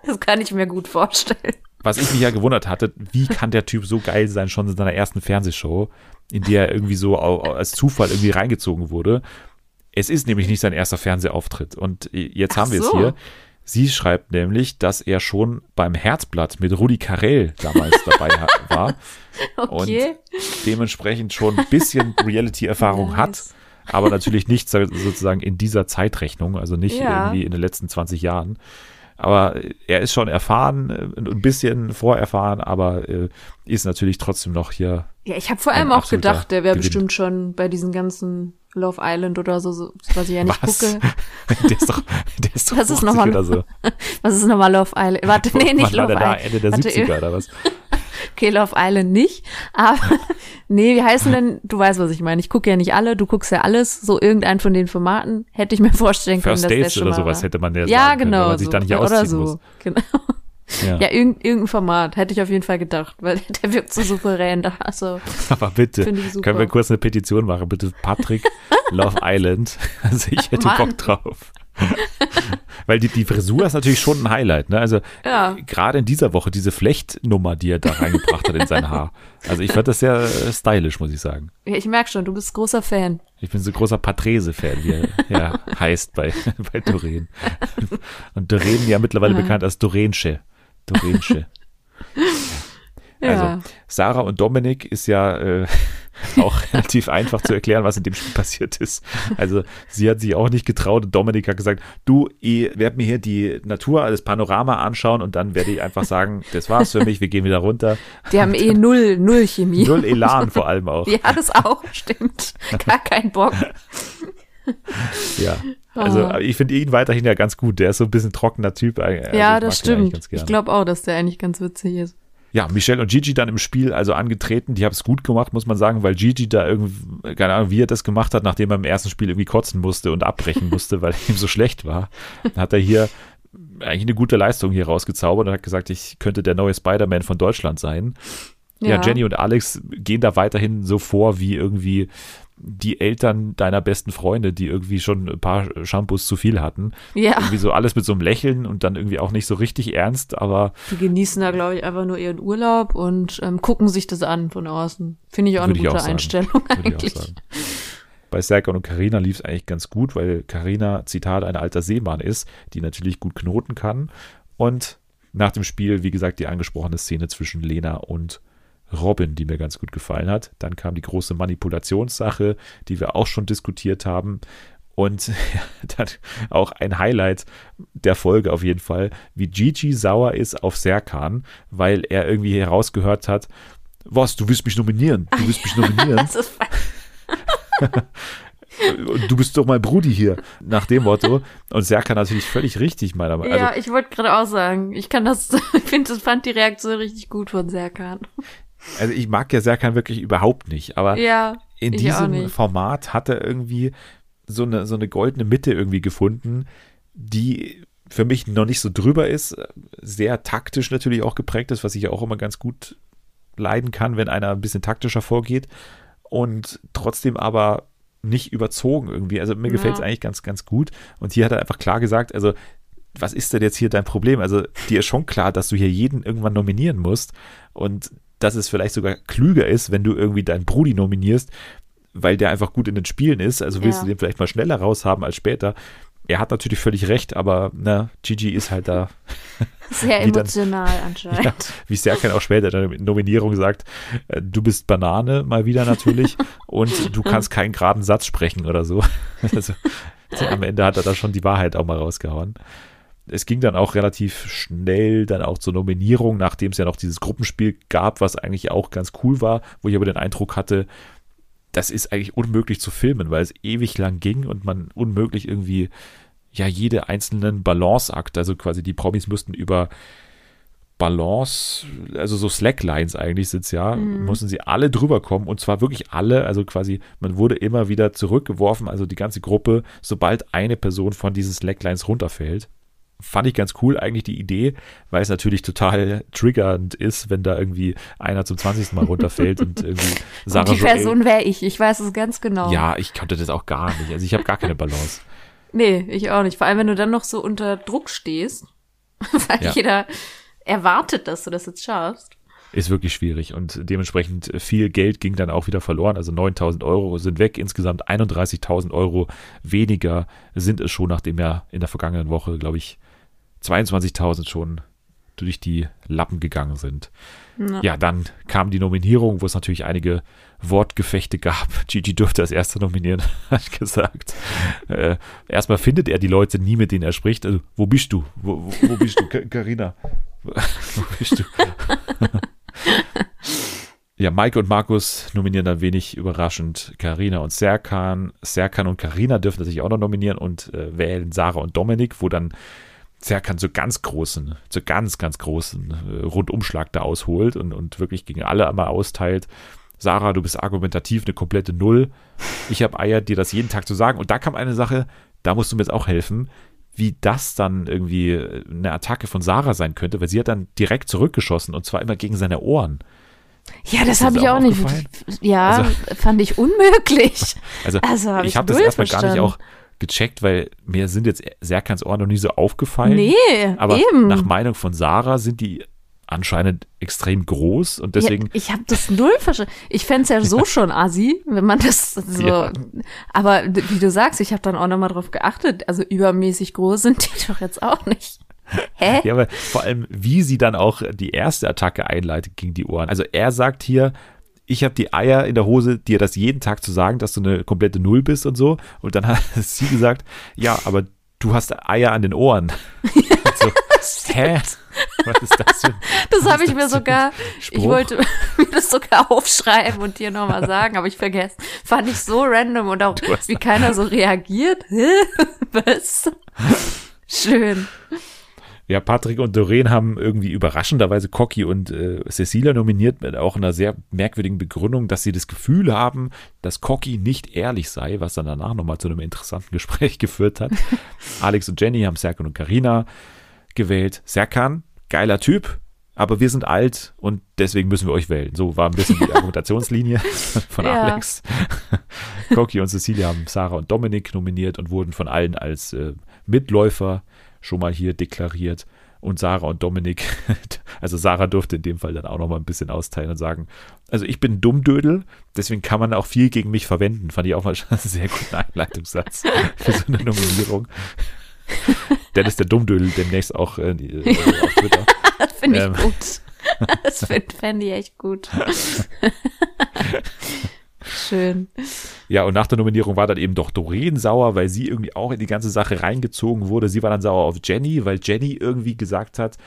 Das kann ich mir gut vorstellen. Was ich mich ja gewundert hatte, wie kann der Typ so geil sein, schon in seiner ersten Fernsehshow, in die er irgendwie so als Zufall irgendwie reingezogen wurde. Es ist nämlich nicht sein erster Fernsehauftritt. Und jetzt Ach haben wir es so. hier. Sie schreibt nämlich, dass er schon beim Herzblatt mit Rudi Carell damals dabei war Okay. und dementsprechend schon ein bisschen Reality-Erfahrung hat, Nice. aber natürlich nicht so- sozusagen in dieser Zeitrechnung, also nicht Ja. irgendwie in den letzten 20 Jahren. Aber er ist schon erfahren, äh, ein bisschen vorerfahren, aber äh, ist natürlich trotzdem noch hier. Ja, ich habe vor allem auch gedacht, der wäre bestimmt schon bei diesen ganzen Love Island oder so, so was ich ja nicht Was? gucke. Der ist doch, der ist doch Das ist 50 nochmal- oder so. Was ist nochmal Love Island? Warte, nee, nicht Love der da? Island. Ende der Warte, 70er oder was? Okay, Love Island nicht. Aber nee, wie heißen denn, du weißt, was ich meine. Ich gucke ja nicht alle, du guckst ja alles. So irgendein von den Formaten hätte ich mir vorstellen können, First dass der Dates oder sowas war. hätte man ja Ja, sagen können, genau. wenn man sich so. da nicht ja, oder so. muss. Genau. Ja. Ja, irgend, irgendein Format hätte ich auf jeden Fall gedacht, weil der wirkt so souverän da. Also, Aber bitte, können wir kurz eine Petition machen? Bitte Patrick Love Island. Also ich hätte Mann. Bock drauf. Weil die, die Frisur ist natürlich schon ein Highlight. Ne? Also Ja. gerade in dieser Woche, diese Flechtnummer, die er da reingebracht hat in sein Haar. Also ich fand das sehr äh, stylisch, muss ich sagen. ja, ich merke schon, du bist großer Fan. Ich bin so großer Patrese-Fan, wie er ja, heißt bei, bei Doreen. Und Doreen ja mittlerweile bekannt als Dorensche. Dorensche. Ja. Also, Sarah und Dominik ist ja äh, auch relativ einfach zu erklären, was in dem Spiel passiert ist. Also, sie hat sich auch nicht getraut und Dominik hat gesagt, du, ich werde mir hier die Natur, das Panorama anschauen und dann werde ich einfach sagen, das war's für mich, wir gehen wieder runter. Die haben eh null, null Chemie. Null Elan vor allem auch. Ja, das auch, stimmt. Gar kein Bock. Ja. Also, Ah. ich finde ihn weiterhin ja ganz gut. Der ist so ein bisschen trockener Typ. Also, ja, das stimmt. Ich glaube auch, dass der eigentlich ganz witzig ist. Ja, Michelle und Gigi dann im Spiel also angetreten. Die haben es gut gemacht, muss man sagen, weil Gigi da irgendwie, keine Ahnung, wie er das gemacht hat, nachdem er im ersten Spiel irgendwie kotzen musste und abbrechen musste, weil ihm so schlecht war, hat er hier eigentlich eine gute Leistung hier rausgezaubert und hat gesagt, ich könnte der neue Spider-Man von Deutschland sein. Ja. Jenny und Alex gehen da weiterhin so vor wie irgendwie die Eltern deiner besten Freunde, die irgendwie schon ein paar Shampoos zu viel hatten. Ja, Irgendwie so alles mit so einem Lächeln und dann irgendwie auch nicht so richtig ernst, aber die genießen da, glaube ich, einfach nur ihren Urlaub und ähm, gucken sich das an von außen. Finde ich auch eine auch gute sagen. Einstellung auch eigentlich. Bei Serkan und Karina lief es eigentlich ganz gut, weil Karina, Zitat, ein alter Seemann ist, die natürlich gut knoten kann. Und nach dem Spiel, wie gesagt, die angesprochene Szene zwischen Lena und Robin, die mir ganz gut gefallen hat. Dann kam die große Manipulationssache, die wir auch schon diskutiert haben. Und dann auch ein Highlight der Folge auf jeden Fall, wie Gigi sauer ist auf Serkan, weil er irgendwie herausgehört hat, was, du willst mich nominieren, du willst mich nominieren. du bist doch mein Brudi hier, nach dem Motto. Und Serkan natürlich völlig richtig, meiner Meinung nach. Ja, also, ich wollte gerade auch sagen, ich kann das, ich finde, das fand die Reaktion richtig gut von Serkan. Also ich mag ja Serkan wirklich überhaupt nicht, aber ja, in diesem Format hat er irgendwie so eine, so eine goldene Mitte irgendwie gefunden, die für mich noch nicht so drüber ist, sehr taktisch natürlich auch geprägt ist, was ich ja auch immer ganz gut leiden kann, wenn einer ein bisschen taktischer vorgeht und trotzdem aber nicht überzogen irgendwie. Also mir ja. gefällt es eigentlich ganz, ganz gut. Und hier hat er einfach klar gesagt, also was ist denn jetzt hier dein Problem? Also dir ist schon klar, dass du hier jeden irgendwann nominieren musst und dass es vielleicht sogar klüger ist, wenn du irgendwie deinen Brudi nominierst, weil der einfach gut in den Spielen ist. Also willst ja. du den vielleicht mal schneller raushaben als später. Er hat natürlich völlig recht, aber ne, Gigi ist halt da. Sehr emotional dann, anscheinend. Ja, wie Serkan auch später in der Nominierung sagt, äh, du bist Banane mal wieder natürlich und du kannst keinen geraden Satz sprechen oder so. Also, am Ende hat er da schon die Wahrheit auch mal rausgehauen es ging dann auch relativ schnell dann auch zur Nominierung, nachdem es ja noch dieses Gruppenspiel gab, was eigentlich auch ganz cool war, wo ich aber den Eindruck hatte, das ist eigentlich unmöglich zu filmen, weil es ewig lang ging und man unmöglich irgendwie ja jede einzelnen Balanceakt, also quasi die Promis müssten über Balance, also so Slacklines eigentlich sind es ja, mhm. mussten sie alle drüber kommen und zwar wirklich alle, also quasi man wurde immer wieder zurückgeworfen, also die ganze Gruppe, sobald eine Person von diesen Slacklines runterfällt fand ich ganz cool eigentlich die Idee, weil es natürlich total triggernd ist, wenn da irgendwie einer zum 20. Mal runterfällt und irgendwie Sarah und Die Person wäre ich, ich weiß es ganz genau. Ja, ich konnte das auch gar nicht. Also ich habe gar keine Balance. nee, ich auch nicht. Vor allem, wenn du dann noch so unter Druck stehst, weil ja. jeder erwartet, dass du das jetzt schaffst. Ist wirklich schwierig und dementsprechend viel Geld ging dann auch wieder verloren. Also 9000 Euro sind weg. Insgesamt 31.000 Euro weniger sind es schon, nachdem ja in der vergangenen Woche, glaube ich, 22.000 schon durch die Lappen gegangen sind. Ja. ja. dann kam die Nominierung, wo es natürlich einige Wortgefechte gab. Gigi durfte als erster nominieren, hat gesagt. Äh, erstmal findet er die Leute nie, mit denen er spricht. Also, wo bist du? Wo, wo, wo bist du? Carina? wo bist du? ja, Maike und Markus nominieren dann wenig überraschend Karina und Serkan. Serkan und Karina dürfen natürlich auch noch nominieren und äh, wählen Sarah und Dominik, wo dann Serkan so ganz großen, so ganz, ganz großen äh, Rundumschlag da ausholt und, und wirklich gegen alle einmal austeilt. Sarah, du bist argumentativ eine komplette Null. Ich habe Eier, dir das jeden Tag zu sagen. Und da kam eine Sache, da musst du mir jetzt auch helfen, wie das dann irgendwie äh, eine Attacke von Sarah sein könnte, weil sie hat dann direkt zurückgeschossen und zwar immer gegen seine Ohren. Ja, das habe ich auch nicht. Ja, also, fand ich unmöglich. Also, also hab ich, ich habe das erstmal gar nicht auch gecheckt, weil mir sind jetzt Serkans Ohren noch nie so aufgefallen. Nee, aber eben. nach Meinung von Sarah sind die anscheinend extrem groß und deswegen. Ja, ich habe das null verstanden. Ich fände es ja so schon assi, wenn man das so. Ja. Aber wie du sagst, ich habe dann auch nochmal drauf geachtet. Also übermäßig groß sind die doch jetzt auch nicht. Hä? Ja, aber vor allem, wie sie dann auch die erste Attacke einleitet gegen die Ohren. Also er sagt hier, ich habe die Eier in der Hose, dir das jeden Tag zu sagen, dass du eine komplette Null bist und so. Und dann hat sie gesagt, ja, aber du hast Eier an den Ohren. so, hä? Was ist das denn? Das habe ich mir sogar, ich wollte mir das sogar aufschreiben und dir nochmal sagen, aber ich vergesse. Fand ich so random und auch, wie keiner so reagiert. Was? Schön. Ja, Patrick und Doreen haben irgendwie überraschenderweise Cocky und äh, Cecilia nominiert mit auch einer sehr merkwürdigen Begründung, dass sie das Gefühl haben, dass Cocky nicht ehrlich sei, was dann danach nochmal zu einem interessanten Gespräch geführt hat. Alex und Jenny haben Serkan und Karina gewählt. Serkan, geiler Typ, aber wir sind alt und deswegen müssen wir euch wählen. So war ein bisschen die Argumentationslinie von ja. Alex. Cocky und Cecilia haben Sarah und Dominik nominiert und wurden von allen als äh, Mitläufer schon mal hier deklariert. und Sarah und Dominik, also Sarah durfte in dem Fall dann auch noch mal ein bisschen austeilen und sagen, also ich bin Dummdödel, deswegen kann man auch viel gegen mich verwenden. Fand ich auch mal einen sehr guten Einleitungssatz für so eine Nominierung. Dennis der Dummdödel demnächst auch äh, auf Twitter. Das finde ich ähm. gut. Das fände ich echt gut. Schön. Ja, und nach der Nominierung war dann eben doch Doreen sauer, weil sie irgendwie auch in die ganze Sache reingezogen wurde. Sie war dann sauer auf Jenny, weil Jenny irgendwie gesagt hat,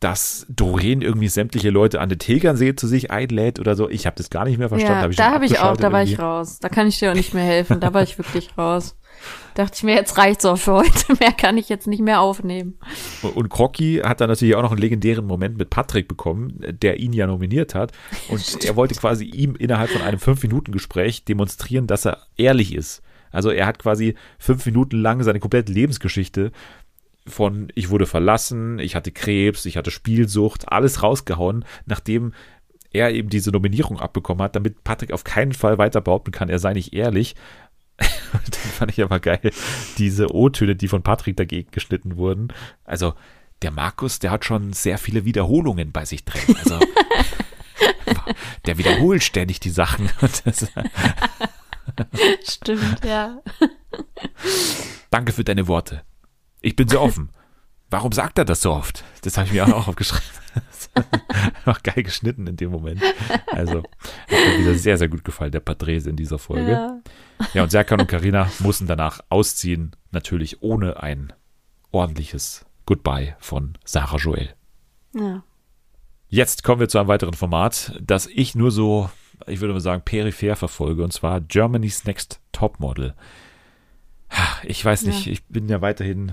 dass Doreen irgendwie sämtliche Leute an den Tegernsee zu sich einlädt oder so. Ich habe das gar nicht mehr verstanden. Ja, hab ich da habe ich auch, da war irgendwie. ich raus. Da kann ich dir auch nicht mehr helfen. Da war ich wirklich raus. Dachte ich mir, jetzt reicht's auch für heute. Mehr kann ich jetzt nicht mehr aufnehmen. Und Crocky hat dann natürlich auch noch einen legendären Moment mit Patrick bekommen, der ihn ja nominiert hat. Und Stimmt. er wollte quasi ihm innerhalb von einem Fünf-Minuten-Gespräch demonstrieren, dass er ehrlich ist. Also er hat quasi fünf Minuten lang seine komplette Lebensgeschichte von ich wurde verlassen, ich hatte Krebs, ich hatte Spielsucht, alles rausgehauen, nachdem er eben diese Nominierung abbekommen hat, damit Patrick auf keinen Fall weiter behaupten kann, er sei nicht ehrlich, dann fand ich aber geil, diese O-Töne, die von Patrick dagegen geschnitten wurden. Also, der Markus, der hat schon sehr viele Wiederholungen bei sich drin. Also, der wiederholt ständig die Sachen. Stimmt, ja. Danke für deine Worte. Ich bin so offen. Warum sagt er das so oft? Das habe ich mir auch aufgeschrieben. Einfach geil geschnitten in dem Moment. Also, hat mir wieder sehr, sehr gut gefallen, der Patrese in dieser Folge. Ja, ja und Serkan und Karina mussten danach ausziehen, natürlich ohne ein ordentliches Goodbye von Sarah Joel. Ja. Jetzt kommen wir zu einem weiteren Format, das ich nur so, ich würde mal sagen, peripher verfolge, und zwar Germany's Next Topmodel. Ich weiß nicht, ja. ich bin ja weiterhin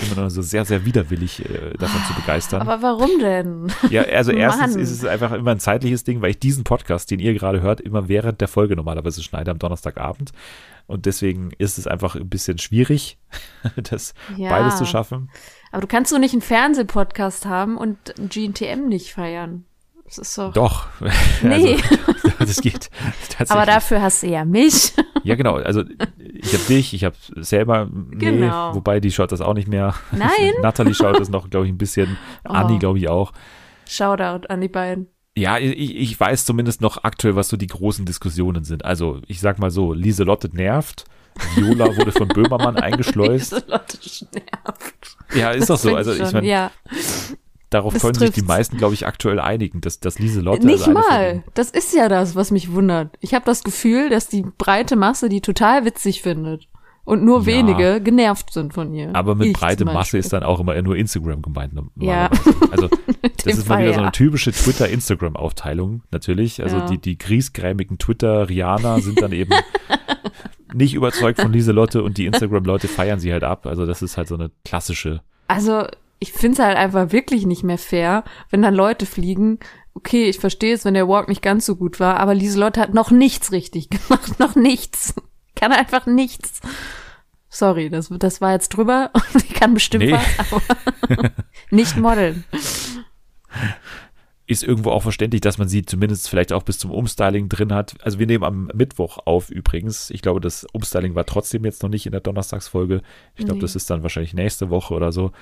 immer noch so sehr, sehr widerwillig äh, davon zu begeistern. Aber warum denn? Ja, also erstens Mann. ist es einfach immer ein zeitliches Ding, weil ich diesen Podcast, den ihr gerade hört, immer während der Folge normalerweise schneide am Donnerstagabend. Und deswegen ist es einfach ein bisschen schwierig, das ja. beides zu schaffen. Aber du kannst doch nicht einen Fernsehpodcast haben und GNTM nicht feiern. Das ist doch. Doch. Nee. Also, das geht. Aber dafür hast du ja mich. Ja, genau. Also ich habe dich, ich habe selber, nee, genau. wobei die schaut das auch nicht mehr. Nein. Natalie schaut das noch, glaube ich, ein bisschen. Oh. Anni, glaube ich, auch. Shoutout an die beiden. Ja, ich, ich weiß zumindest noch aktuell, was so die großen Diskussionen sind. Also, ich sag mal so, Lieselotte nervt. Viola wurde von Böhmermann eingeschleust. Lieselotte nervt. Ja, ist doch so. Also, ich meine, ja. Darauf das können trifft's. sich die meisten, glaube ich, aktuell einigen, dass, dass Lieselotte. Nicht mal. Das ist ja das, was mich wundert. Ich habe das Gefühl, dass die breite Masse die total witzig findet. Und nur ja. wenige genervt sind von ihr. Aber mit ich breite Masse ist dann auch immer nur Instagram gemeint. Ja. Also das ist mal wieder ja. so eine typische Twitter-Instagram-Aufteilung, natürlich. Also ja. die, die griesgrämigen Twitter-Rianer sind dann eben nicht überzeugt von Lieselotte und die Instagram-Leute feiern sie halt ab. Also das ist halt so eine klassische. Also ich finde es halt einfach wirklich nicht mehr fair, wenn dann Leute fliegen. Okay, ich verstehe es, wenn der Walk nicht ganz so gut war, aber Lieselotte hat noch nichts richtig gemacht, noch nichts. Kann einfach nichts. Sorry, das, das war jetzt drüber. Sie kann bestimmt nee. was, aber nicht modeln. Ist irgendwo auch verständlich, dass man sie zumindest vielleicht auch bis zum Umstyling drin hat. Also wir nehmen am Mittwoch auf übrigens. Ich glaube, das Umstyling war trotzdem jetzt noch nicht in der Donnerstagsfolge. Ich glaube, nee. das ist dann wahrscheinlich nächste Woche oder so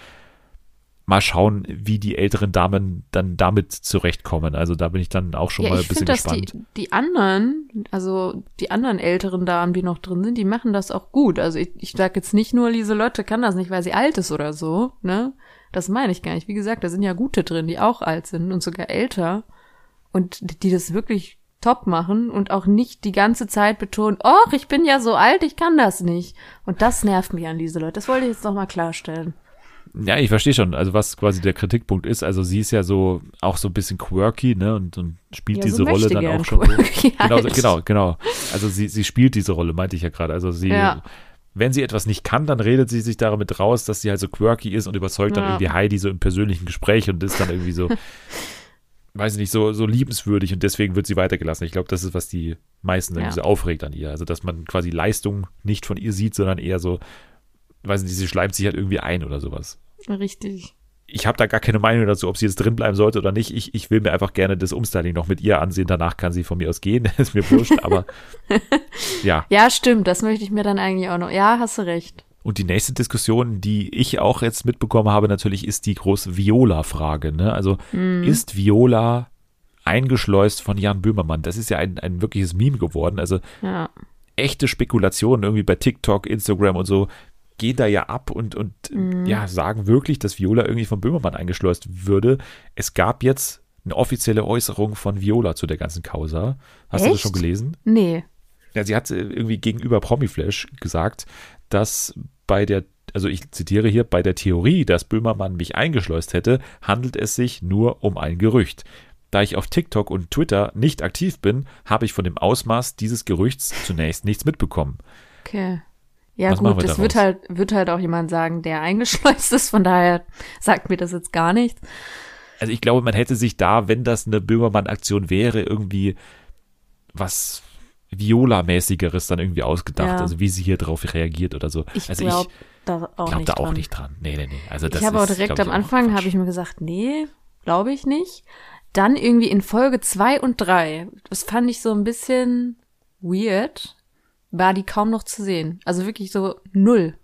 mal schauen, wie die älteren Damen dann damit zurechtkommen. Also da bin ich dann auch schon ja, mal ein bisschen find, gespannt. Die, die anderen, also die anderen älteren Damen, die noch drin sind, die machen das auch gut. Also ich, ich sage jetzt nicht nur, Lieselotte kann das nicht, weil sie alt ist oder so, ne? Das meine ich gar nicht. Wie gesagt, da sind ja gute drin, die auch alt sind und sogar älter und die das wirklich top machen und auch nicht die ganze Zeit betonen, oh, ich bin ja so alt, ich kann das nicht. Und das nervt mich an Lieselotte. Das wollte ich jetzt noch mal klarstellen. Ja, ich verstehe schon, also was quasi der Kritikpunkt ist. Also sie ist ja so auch so ein bisschen quirky, ne? Und, und spielt ja, diese so Rolle dann auch schon. So. genau, halt. genau, genau. Also sie, sie spielt diese Rolle, meinte ich ja gerade. Also sie, ja. wenn sie etwas nicht kann, dann redet sie sich damit raus, dass sie halt so quirky ist und überzeugt ja. dann irgendwie Heidi so im persönlichen Gespräch und ist dann irgendwie so, weiß ich nicht, so, so liebenswürdig und deswegen wird sie weitergelassen. Ich glaube, das ist, was die meisten irgendwie so aufregt an ihr. Also, dass man quasi Leistung nicht von ihr sieht, sondern eher so, weiß nicht, sie schleimt sich halt irgendwie ein oder sowas. Richtig. Ich habe da gar keine Meinung dazu, ob sie jetzt drin bleiben sollte oder nicht. Ich, ich will mir einfach gerne das Umstyling noch mit ihr ansehen. Danach kann sie von mir aus gehen. ist mir wurscht, aber ja. Ja, stimmt. Das möchte ich mir dann eigentlich auch noch. Ja, hast du recht. Und die nächste Diskussion, die ich auch jetzt mitbekommen habe, natürlich ist die große Viola-Frage. Ne? Also Mhm. ist Viola eingeschleust von Jan Böhmermann? Das ist ja ein, ein wirkliches Meme geworden. Also Ja. echte Spekulationen irgendwie bei TikTok, Instagram und so gehen da ja ab und, und Mhm. ja, sagen wirklich, dass Viola irgendwie von Böhmermann eingeschleust würde. Es gab jetzt eine offizielle Äußerung von Viola zu der ganzen Causa. Hast du das Echt? schon gelesen? Nee. Ja, sie hat äh, irgendwie gegenüber Promiflash gesagt, dass bei der, also ich zitiere hier, bei der Theorie, dass Böhmermann mich eingeschleust hätte, handelt es sich nur um ein Gerücht. Da ich auf TikTok und Twitter nicht aktiv bin, habe ich von dem Ausmaß dieses Gerüchts zunächst nichts mitbekommen. Okay. Ja Was gut, wir das wird halt, wird halt auch jemand sagen, der eingeschleust ist, von daher sagt mir das jetzt gar nichts. Also ich glaube, man hätte sich da, wenn das eine Böhmermann-Aktion wäre, irgendwie was Viola-mäßigeres dann irgendwie ausgedacht. Ja. Also wie sie hier drauf reagiert oder so. Ich also glaube da auch glaube nicht da auch dran. nicht dran. Nee, nee, nee. Also das ich habe auch direkt glaub am ich, Anfang, habe ich mir gesagt, nee, glaube ich nicht. Dann irgendwie in Folge zwei und drei, das fand ich so ein bisschen weird, war die kaum noch zu sehen. Also wirklich so null.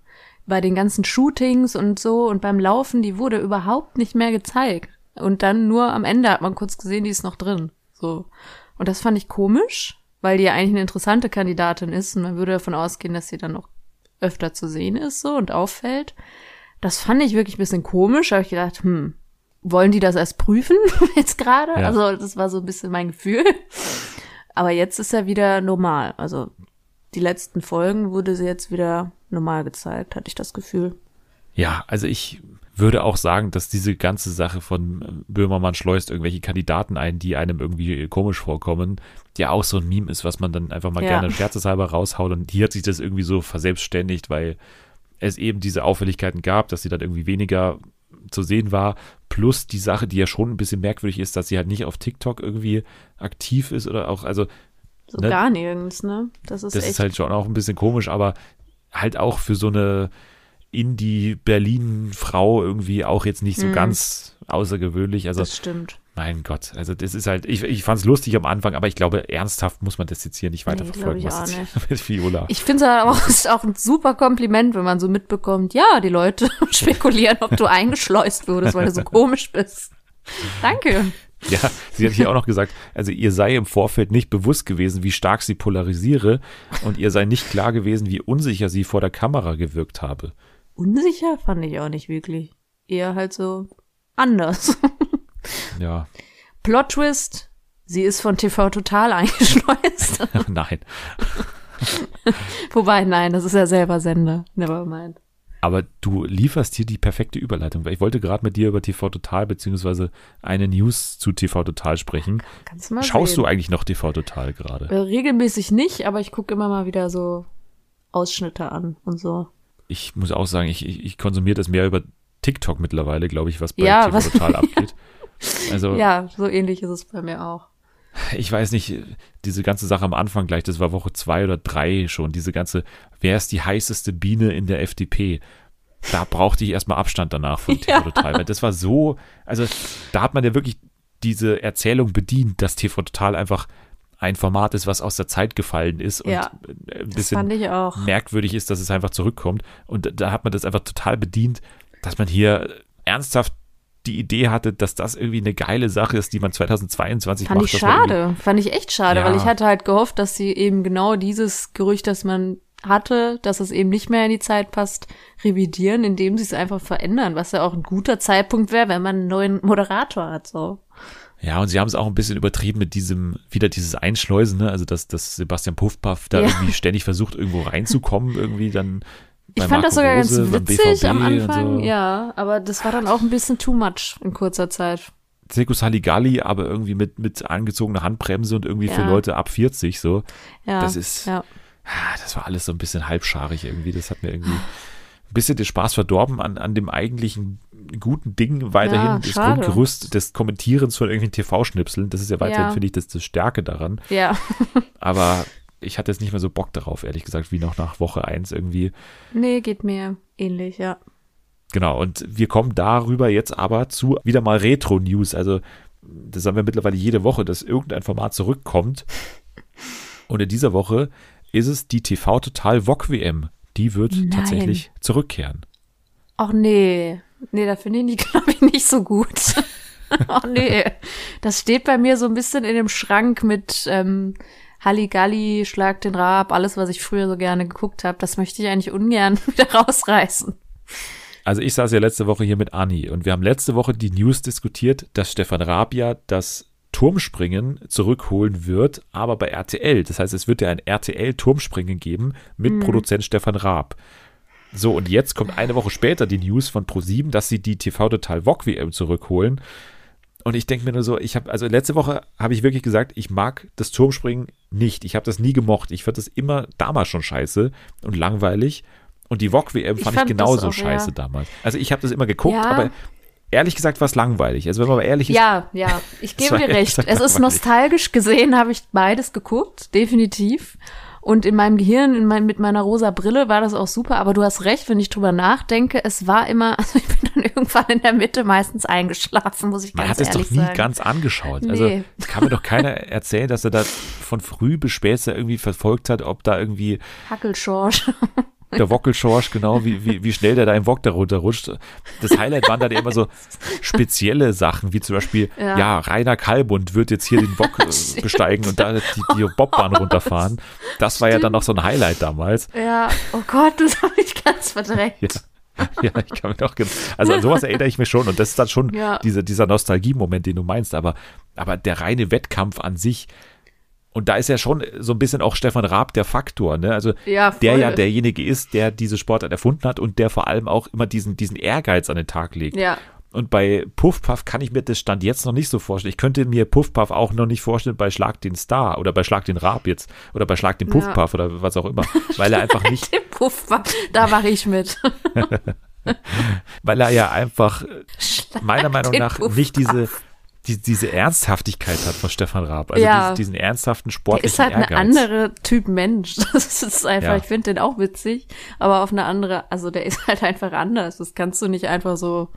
Bei den ganzen Shootings und so und beim Laufen, die wurde überhaupt nicht mehr gezeigt. Und dann nur am Ende hat man kurz gesehen, die ist noch drin. So. Und das fand ich komisch, weil die ja eigentlich eine interessante Kandidatin ist und man würde davon ausgehen, dass sie dann noch öfter zu sehen ist so und auffällt. Das fand ich wirklich ein bisschen komisch. Da habe ich gedacht, hm, wollen die das erst prüfen jetzt gerade? Ja. Also das war so ein bisschen mein Gefühl. Aber jetzt ist er wieder normal. Also die letzten Folgen wurde sie jetzt wieder normal gezeigt, hatte ich das Gefühl. Ja, also ich würde auch sagen, dass diese ganze Sache von äh, Böhmermann schleust irgendwelche Kandidaten ein, die einem irgendwie komisch vorkommen, ja auch so ein Meme ist, was man dann einfach mal Ja. gerne scherzeshalber raushaut. Und hier hat sich das irgendwie so verselbstständigt, weil es eben diese Auffälligkeiten gab, dass sie dann irgendwie weniger zu sehen war. Plus die Sache, die ja schon ein bisschen merkwürdig ist, dass sie halt nicht auf TikTok irgendwie aktiv ist oder auch, also So Ne? gar nirgends, ne? Das ist das echt. ist halt schon auch ein bisschen komisch, aber halt auch für so eine Indie-Berlin-Frau irgendwie auch jetzt nicht so Mhm. ganz außergewöhnlich. Also, das stimmt. mein Gott, also das ist halt, ich, ich fand es lustig am Anfang, aber ich glaube, ernsthaft muss man das jetzt hier nicht weiter Nee, ich was jetzt mit Viola. Ich finde es aber auch, ist auch ein super Kompliment, wenn man so mitbekommt, ja, die Leute spekulieren, ob du eingeschleust wurdest, weil du so komisch bist. Danke. Ja, sie hat hier auch noch gesagt, also ihr sei im Vorfeld nicht bewusst gewesen, wie stark sie polarisiere und ihr sei nicht klar gewesen, wie unsicher sie vor der Kamera gewirkt habe. Unsicher fand ich auch nicht wirklich. Eher halt so anders. Ja, Plot Twist, sie ist von TV Total eingeschleust. nein. Wobei, nein, das ist ja selber Sender. Never mind. Aber du lieferst hier die perfekte Überleitung, ich wollte gerade mit dir über TV Total beziehungsweise eine News zu TV Total sprechen. Kannst du mal Schaust sehen. du eigentlich noch TV Total gerade? Äh, Regelmäßig nicht, aber ich gucke immer mal wieder so Ausschnitte an und so. Ich muss auch sagen, ich, ich, ich konsumiere das mehr über TikTok mittlerweile, glaube ich, was bei Ja, TV was- Total abgeht. Also Ja, so ähnlich ist es bei mir auch. Ich weiß nicht, diese ganze Sache am Anfang gleich, das war Woche zwei oder drei schon, diese ganze, wer ist die heißeste Biene in der FDP? Da brauchte ich erstmal Abstand danach von TV Ja. Total, weil das war so, also da hat man ja wirklich diese Erzählung bedient, dass TV Total einfach ein Format ist, was aus der Zeit gefallen ist und Ja, ein Das bisschen merkwürdig ist, dass es einfach zurückkommt. Und da hat man das einfach total bedient, dass man hier ernsthaft die Idee hatte, dass das irgendwie eine geile Sache ist, die man 2022 Fand macht. ich man irgendwie- schade. Fand ich echt schade, Ja. weil ich hatte halt gehofft, dass sie eben genau dieses Gerücht, das man hatte, dass es eben nicht mehr in die Zeit passt, revidieren, indem sie es einfach verändern, was ja auch ein guter Zeitpunkt wäre, wenn man einen neuen Moderator hat, so. Ja, und sie haben es auch ein bisschen übertrieben mit diesem, wieder dieses Einschleusen, ne? Also, dass, dass Sebastian Puffpaff da Ja. irgendwie ständig versucht, irgendwo reinzukommen, irgendwie dann. Ich fand Marco das sogar ganz Rose, beim witzig am Anfang, so. ja, aber das war dann auch ein bisschen too much in kurzer Zeit. Zirkus Halligalli, aber irgendwie mit, mit angezogener Handbremse und irgendwie für Ja. Leute ab 40 so. Ja, Das ist- ja. Ah, Das war alles so ein bisschen halbscharig irgendwie. Das hat mir irgendwie ein bisschen den Spaß verdorben an, an dem eigentlichen guten Ding weiterhin. Ja, das. Grundgerüst des Kommentierens von irgendwelchen TV-Schnipseln. Das ist ja weiterhin, Ja. finde ich, das, das Stärke daran. Ja, Aber ich hatte jetzt nicht mehr so Bock darauf, ehrlich gesagt, wie noch nach Woche eins irgendwie. nee, geht mir ähnlich, ja. Genau, und wir kommen darüber jetzt aber zu wieder mal Retro-News. Also, das haben wir mittlerweile jede Woche, dass irgendein Format zurückkommt. Und in dieser Woche ist es die TV Total VOG WM, die wird Nein. tatsächlich zurückkehren. Ach nee. Nee, da finde ich die, glaube ich, nicht so gut. Ach nee. Das steht bei mir so ein bisschen in dem Schrank mit ähm, Halligalli, Schlag den Rab, alles, was ich früher so gerne geguckt habe. Das möchte ich eigentlich ungern wieder rausreißen. Also ich saß ja letzte Woche hier mit Anni und wir haben letzte Woche die News diskutiert, dass Stefan Raab ja das Turmspringen zurückholen wird, aber bei RTL. Das heißt, es wird ja ein RTL-Turmspringen geben mit Produzent Stefan Raab. So, und jetzt kommt eine Woche später die News von Pro7, dass sie die TV Total Wok WM zurückholen. Und ich denke mir nur so, ich habe, also letzte Woche habe ich wirklich gesagt, ich mag das Turmspringen nicht. Ich habe das nie gemocht. Ich fand das immer damals schon scheiße und langweilig. Und die Wok WM Ich fand ich, fand das genauso auch, scheiße ja. damals. Also ich habe das immer geguckt, Ja. aber ehrlich gesagt war es langweilig. Also wenn man mal ehrlich ist, Ja, ja, ich gebe dir recht. Es ist nostalgisch gesehen, habe ich beides geguckt, definitiv. Und in meinem Gehirn, in mein, mit meiner rosa Brille war das auch super. Aber du hast recht, wenn ich drüber nachdenke, es war immer, also ich bin dann irgendwann in der Mitte meistens eingeschlafen, muss ich Man ganz hat es ehrlich doch nie sagen. ganz angeschaut. Nee. Also kann mir doch keiner erzählen, dass er da von früh bis spät irgendwie verfolgt hat, ob da irgendwie Hackelschorsch. Der Wockelschorsch, genau, wie, wie, wie schnell der da im Wok da runterrutscht. Das Highlight waren dann immer so spezielle Sachen, wie zum Beispiel, ja, Ja. Rainer Kalbund wird jetzt hier den Wok äh, besteigen und da die, die Bobbahn runterfahren. Das war ja dann noch so ein Highlight damals. ja, oh Gott, das habe ich ganz verdrängt. Ja. Ja, ich kann mir doch, gen- also an sowas erinnere ich mich schon und das ist dann schon Ja. diese, dieser Nostalgie-Moment, den du meinst, aber, aber der reine Wettkampf an sich, und da ist ja schon so ein bisschen auch Stefan Raab der Faktor, ne? Also Ja, der ja derjenige ist, der diese Sportart erfunden hat und der vor allem auch immer diesen, diesen Ehrgeiz an den Tag legt. Ja, Und bei Puffpuff kann ich mir das Stand jetzt noch nicht so vorstellen. Ich könnte mir Puffpuff auch noch nicht vorstellen bei Schlag den Star oder bei Schlag den Raab jetzt oder bei Schlag den Ja. Puffpuff oder was auch immer, weil er einfach nicht, den Puff war, da mache ich mit. weil er ja einfach äh, meiner Meinung nach Puffpuff. nicht diese, die, diese Ernsthaftigkeit hat von Stefan Raab. Also Ja. diesen, diesen ernsthaften Der sportlichen ist halt Ehrgeiz. ein anderer Typ Mensch. Das ist einfach, Ja. ich finde den auch witzig, aber auf eine andere, also der ist halt einfach anders. Das kannst du nicht einfach so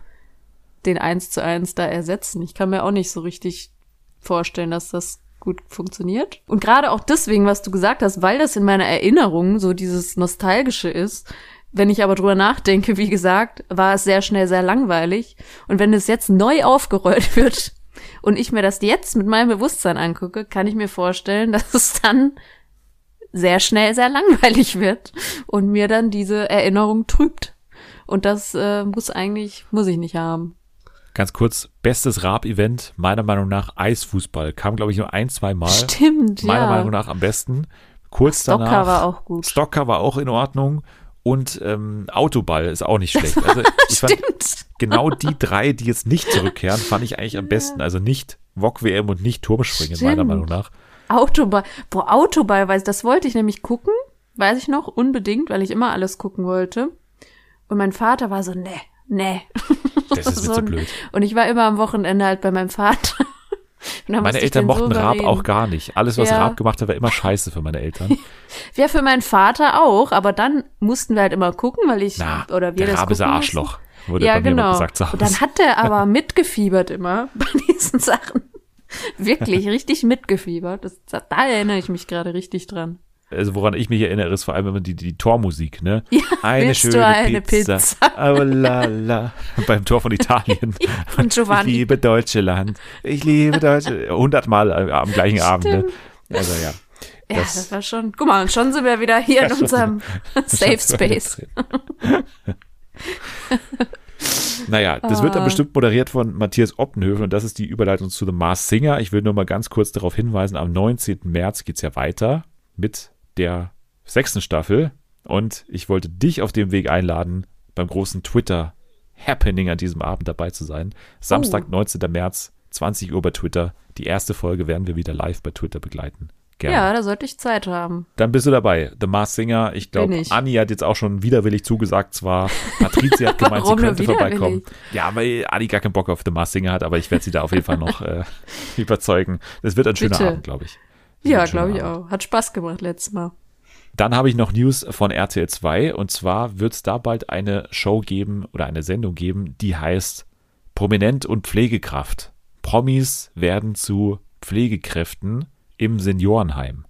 den eins zu eins da ersetzen. Ich kann mir auch nicht so richtig vorstellen, dass das gut funktioniert. Und gerade auch deswegen, was du gesagt hast, weil das in meiner Erinnerung so dieses Nostalgische ist. Wenn ich aber drüber nachdenke, wie gesagt, war es sehr schnell sehr langweilig. Und wenn es jetzt neu aufgerollt wird und ich mir das jetzt mit meinem Bewusstsein angucke, kann ich mir vorstellen, dass es dann sehr schnell sehr langweilig wird und mir dann diese Erinnerung trübt. Und das äh, muss eigentlich, muss ich nicht haben. Ganz kurz, bestes Raab-Event, meiner Meinung nach Eisfußball. Kam, glaube ich, nur ein, zwei Mal. Stimmt, meiner ja. Meinung nach am besten. Kurz Stocker danach. war auch gut. Stocker war auch in Ordnung. Und ähm, Autoball ist auch nicht schlecht. Also ich fand Stimmt. genau die drei, die jetzt nicht zurückkehren, fand ich eigentlich am besten. Also nicht Wok WM und nicht Turmspringen, meiner Stimmt. Meinung nach. Autoball. Boah, Autoball, weiß, das wollte ich nämlich gucken, weiß ich noch, unbedingt, weil ich immer alles gucken wollte. Und mein Vater war so, nee, nee. Das ist mir zu blöd. Und ich war immer am Wochenende halt bei meinem Vater. Meine Eltern den so mochten Raab auch gar nicht. Alles, was Ja. Raab gemacht hat, war immer scheiße für meine Eltern. Ja, für meinen Vater auch, aber dann mussten wir halt immer gucken, weil ich, Na, oder wir der das Raab ist ein Arschloch, mussten. wurde ja, bei mir genau. gesagt zu Und dann Hause. hat er aber mitgefiebert immer bei diesen Sachen. Wirklich, richtig mitgefiebert. Das, da erinnere ich mich gerade richtig dran. Also woran ich mich erinnere, ist vor allem immer die, die Tormusik, ne? Ja, eine schöne eine Pizza. Pizza? Oh la la. Beim Tor von Italien. Von Giovanni. Ich liebe Deutschland. Ich liebe Deutschland. Hundertmal am gleichen Abend, ne? Also ja. Ja, das, war schon. Guck mal, und schon sind wir wieder hier in schon unserem Safe Space. Naja, das wird dann Ah. bestimmt moderiert von Matthias Oppenhövel und das ist die Überleitung zu The Mars Singer. Ich will nur mal ganz kurz darauf hinweisen, am 19. März geht's ja weiter mit der sechsten Staffel und ich wollte dich auf dem Weg einladen, beim großen Twitter-Happening an diesem Abend dabei zu sein. Samstag, 19. März, 20 Uhr bei Twitter. Die erste Folge werden wir wieder live bei Twitter begleiten. Gerne. Ja, da sollte ich Zeit haben. Dann bist du dabei. The Mars Singer. Ich glaube. Anni hat jetzt auch schon widerwillig zugesagt zwar. Patricia hat gemeint, sie könnte vorbeikommen. Ja, weil Anni gar keinen Bock auf The Mars Singer hat, aber ich werde sie da auf jeden Fall noch äh, überzeugen. Das wird ein schöner Bitte. Abend, glaube ich. Ja, glaube ich Abend. auch. Hat Spaß gemacht letztes Mal. Dann habe ich noch News von RTL 2 und zwar wird es da bald eine Show geben oder eine Sendung geben, die heißt Prominent und Pflegekraft. Promis werden zu Pflegekräften im Seniorenheim.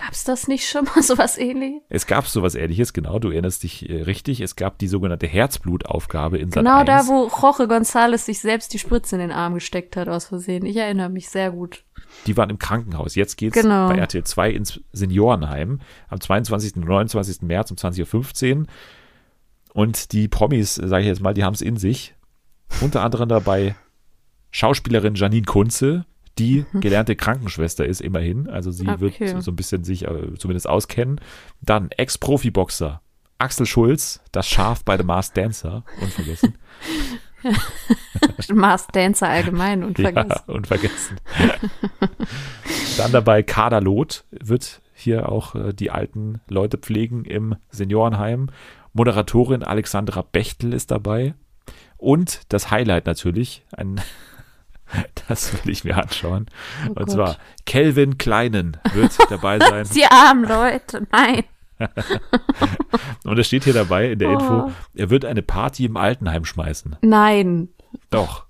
Gab's das nicht schon mal sowas ähnliches? Es gab sowas ähnliches, genau, du erinnerst dich äh, richtig. Es gab die sogenannte Herzblutaufgabe in Genau 1. da, wo Jorge González sich selbst die Spritze in den Arm gesteckt hat, aus Versehen. Ich erinnere mich sehr gut. Die waren im Krankenhaus. Jetzt geht's Genau. bei RTL 2 ins Seniorenheim am 22. und 29. März um 20.15 Uhr. Und die Promis, sage ich jetzt mal, die haben es in sich. Unter anderem dabei Schauspielerin Janine Kunze, die gelernte Krankenschwester ist, immerhin. Also sie Okay. wird so ein bisschen sich äh, zumindest auskennen. Dann Ex-Profiboxer Axel Schulz, das Schaf bei The Masked Dancer, unvergessen. Mars Dancer allgemein und vergessen. Ja, unvergessen. Dann dabei Kader Loth wird hier auch äh, die alten Leute pflegen im Seniorenheim. Moderatorin Alexandra Bechtel ist dabei. Und das Highlight natürlich, ein, das will ich mir anschauen. Oh Und Gott. zwar Kelvin Kleinen wird dabei sein. Die armen Leute, nein. Und es steht hier dabei in der Info, Oh. er wird eine Party im Altenheim schmeißen. Nein. Doch.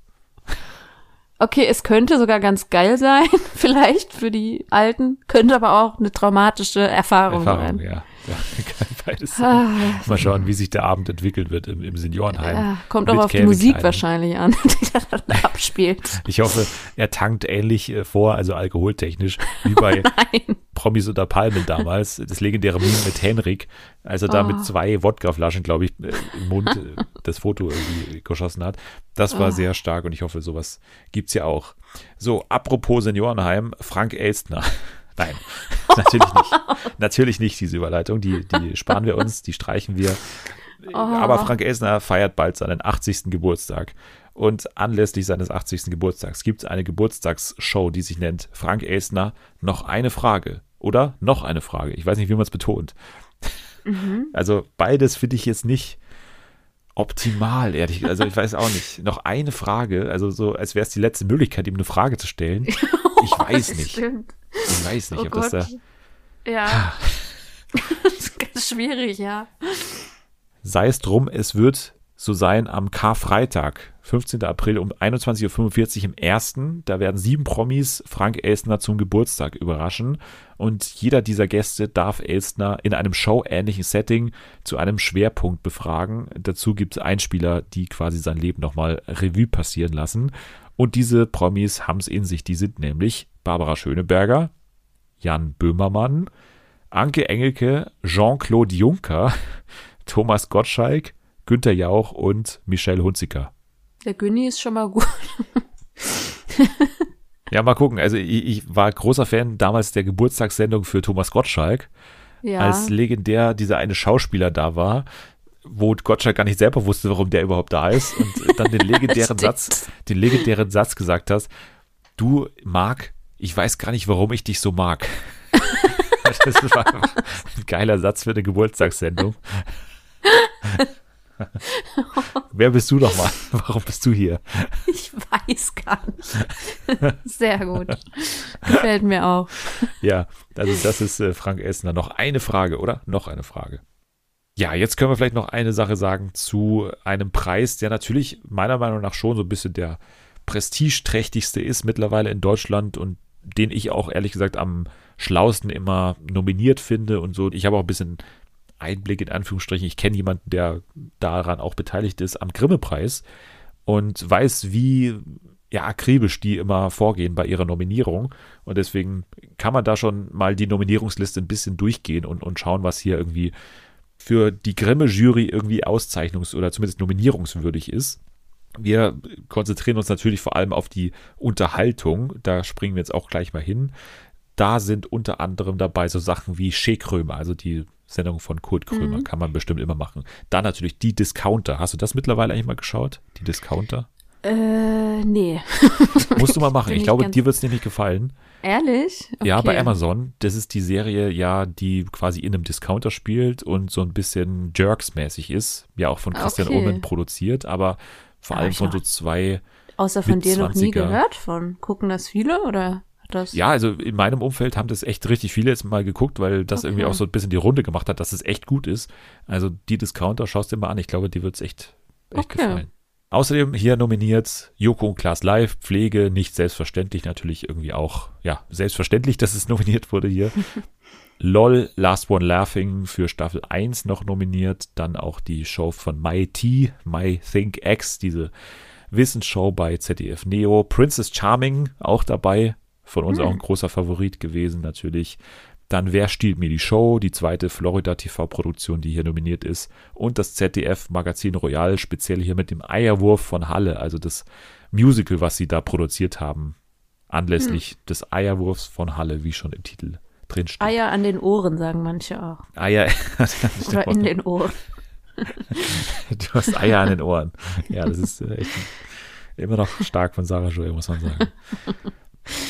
Okay, es könnte sogar ganz geil sein, vielleicht für die Alten, könnte aber auch eine traumatische Erfahrung, Erfahrung, sein. ja. Ja. Beides. Ah, Mal schauen, wie sich der Abend entwickelt wird im, im Seniorenheim. ja, kommt auch auf die Calvin Musik Klein. wahrscheinlich an, die da dann abspielt. Ich hoffe, er tankt ähnlich äh, vor, also alkoholtechnisch, wie bei Nein. Promis unter Palmen damals. Das legendäre Meme mit Henrik, als er da Oh. mit zwei Wodkaflaschen, glaube ich, äh, im Mund äh, das Foto irgendwie geschossen hat. Das war Oh. sehr stark und ich hoffe, sowas gibt's ja auch. So, apropos Seniorenheim, Frank Elstner. Nein, natürlich nicht. Natürlich nicht diese Überleitung. Die, die sparen wir uns, die streichen wir. Oh. Aber Frank Elsner feiert bald seinen 80. Geburtstag. Und anlässlich seines 80. Geburtstags gibt es eine Geburtstagsshow, die sich nennt Frank Elsner noch eine Frage. Oder noch eine Frage. Ich weiß nicht, wie man es betont. Also beides finde ich jetzt nicht optimal, ehrlich. Also ich weiß auch nicht. Noch eine Frage, also so, als wäre es die letzte Möglichkeit, ihm eine Frage zu stellen. Ich weiß Das nicht. Stimmt. Ich weiß nicht, Oh ob das Gott. da. Ja. das ist ganz schwierig, ja. Sei es drum, es wird so sein am Karfreitag, 15. April um 21.45 Uhr im ersten. Da werden sieben Promis Frank Elstner zum Geburtstag überraschen. Und jeder dieser Gäste darf Elstner in einem showähnlichen Setting zu einem Schwerpunkt befragen. Dazu gibt es Einspieler, die quasi sein Leben nochmal Revue passieren lassen. Und diese Promis haben es in sich. Die sind nämlich Barbara Schöneberger, Jan Böhmermann, Anke Engelke, Jean-Claude Juncker, Thomas Gottschalk, Günther Jauch und Michelle Hunziker. Der Günni ist schon mal gut. Ja, mal gucken. Also ich, ich war großer Fan damals der Geburtstagssendung für Thomas Gottschalk, Ja. als legendär dieser eine Schauspieler da war, wo Gottschalk gar nicht selber wusste, warum der überhaupt da ist und dann den legendären. Satz, den legendären Satz gesagt hast, du Marc, ich weiß gar nicht, warum ich dich so mag. das war ein geiler Satz für eine Geburtstagssendung. Wer bist du nochmal? Warum bist du hier? Ich weiß gar nicht. Sehr gut. Gefällt mir auch. Ja, also das ist äh, Frank Elsner. Noch eine Frage, oder? Noch eine Frage. Ja, jetzt können wir vielleicht noch eine Sache sagen zu einem Preis, der natürlich meiner Meinung nach schon so ein bisschen der prestigeträchtigste ist mittlerweile in Deutschland und den ich auch ehrlich gesagt am schlausten immer nominiert finde und so. Ich habe auch ein bisschen Einblick in Anführungsstrichen. Ich kenne jemanden, der daran auch beteiligt ist, am Grimme-Preis und weiß, wie ja, akribisch die immer vorgehen bei ihrer Nominierung. Und deswegen kann man da schon mal die Nominierungsliste ein bisschen durchgehen und, und schauen, was hier irgendwie für die Grimme-Jury irgendwie auszeichnungs- oder zumindest nominierungswürdig ist. Wir konzentrieren uns natürlich vor allem auf die Unterhaltung. Da springen wir jetzt auch gleich mal hin. Da sind unter anderem dabei so Sachen wie Shea Krömer, also die Sendung von Kurt Krömer, Mhm. kann man bestimmt immer machen. Dann natürlich die Discounter. Hast du das mittlerweile eigentlich mal geschaut? Die Discounter? Äh, nee. Musst du mal machen. Ich ich glaube, dir wird es nämlich gefallen. Ehrlich? Ja, bei Okay. Amazon. Das ist die Serie, ja, die quasi in einem Discounter spielt und so ein bisschen Jerks-mäßig ist. Ja, auch von Christian Okay. Omen produziert, aber vor Aber allem von so zwei. Außer von dir noch nie 20er. gehört von. Gucken das viele oder das? Ja, also in meinem Umfeld haben das echt richtig viele jetzt mal geguckt, weil das Okay. irgendwie auch so ein bisschen die Runde gemacht hat, dass es echt gut ist. Also die Discounter, schaust dir mal an. Ich glaube, dir wird es echt, echt Okay. gefallen. Außerdem hier nominiert Joko und Klaas Live, Pflege, nicht selbstverständlich, natürlich irgendwie auch, ja, selbstverständlich, dass es nominiert wurde hier. LOL Last One Laughing für Staffel 1 noch nominiert. Dann auch die Show von My My Think X, diese Wissensshow bei ZDF Neo. Princess Charming auch dabei. Von uns hm. auch ein großer Favorit gewesen natürlich. Dann Wer stiehlt mir die Show, die zweite Florida TV-Produktion, die hier nominiert ist. Und das ZDF Magazin Royal, speziell hier mit dem Eierwurf von Halle, also das Musical, was sie da produziert haben, anlässlich hm. des Eierwurfs von Halle, wie schon im Titel drin steht. Eier an den Ohren, sagen manche auch. Eier Oder in den Ohren. du hast Eier an den Ohren. Ja, das ist äh, echt immer noch stark von Sarah Joel, muss man sagen.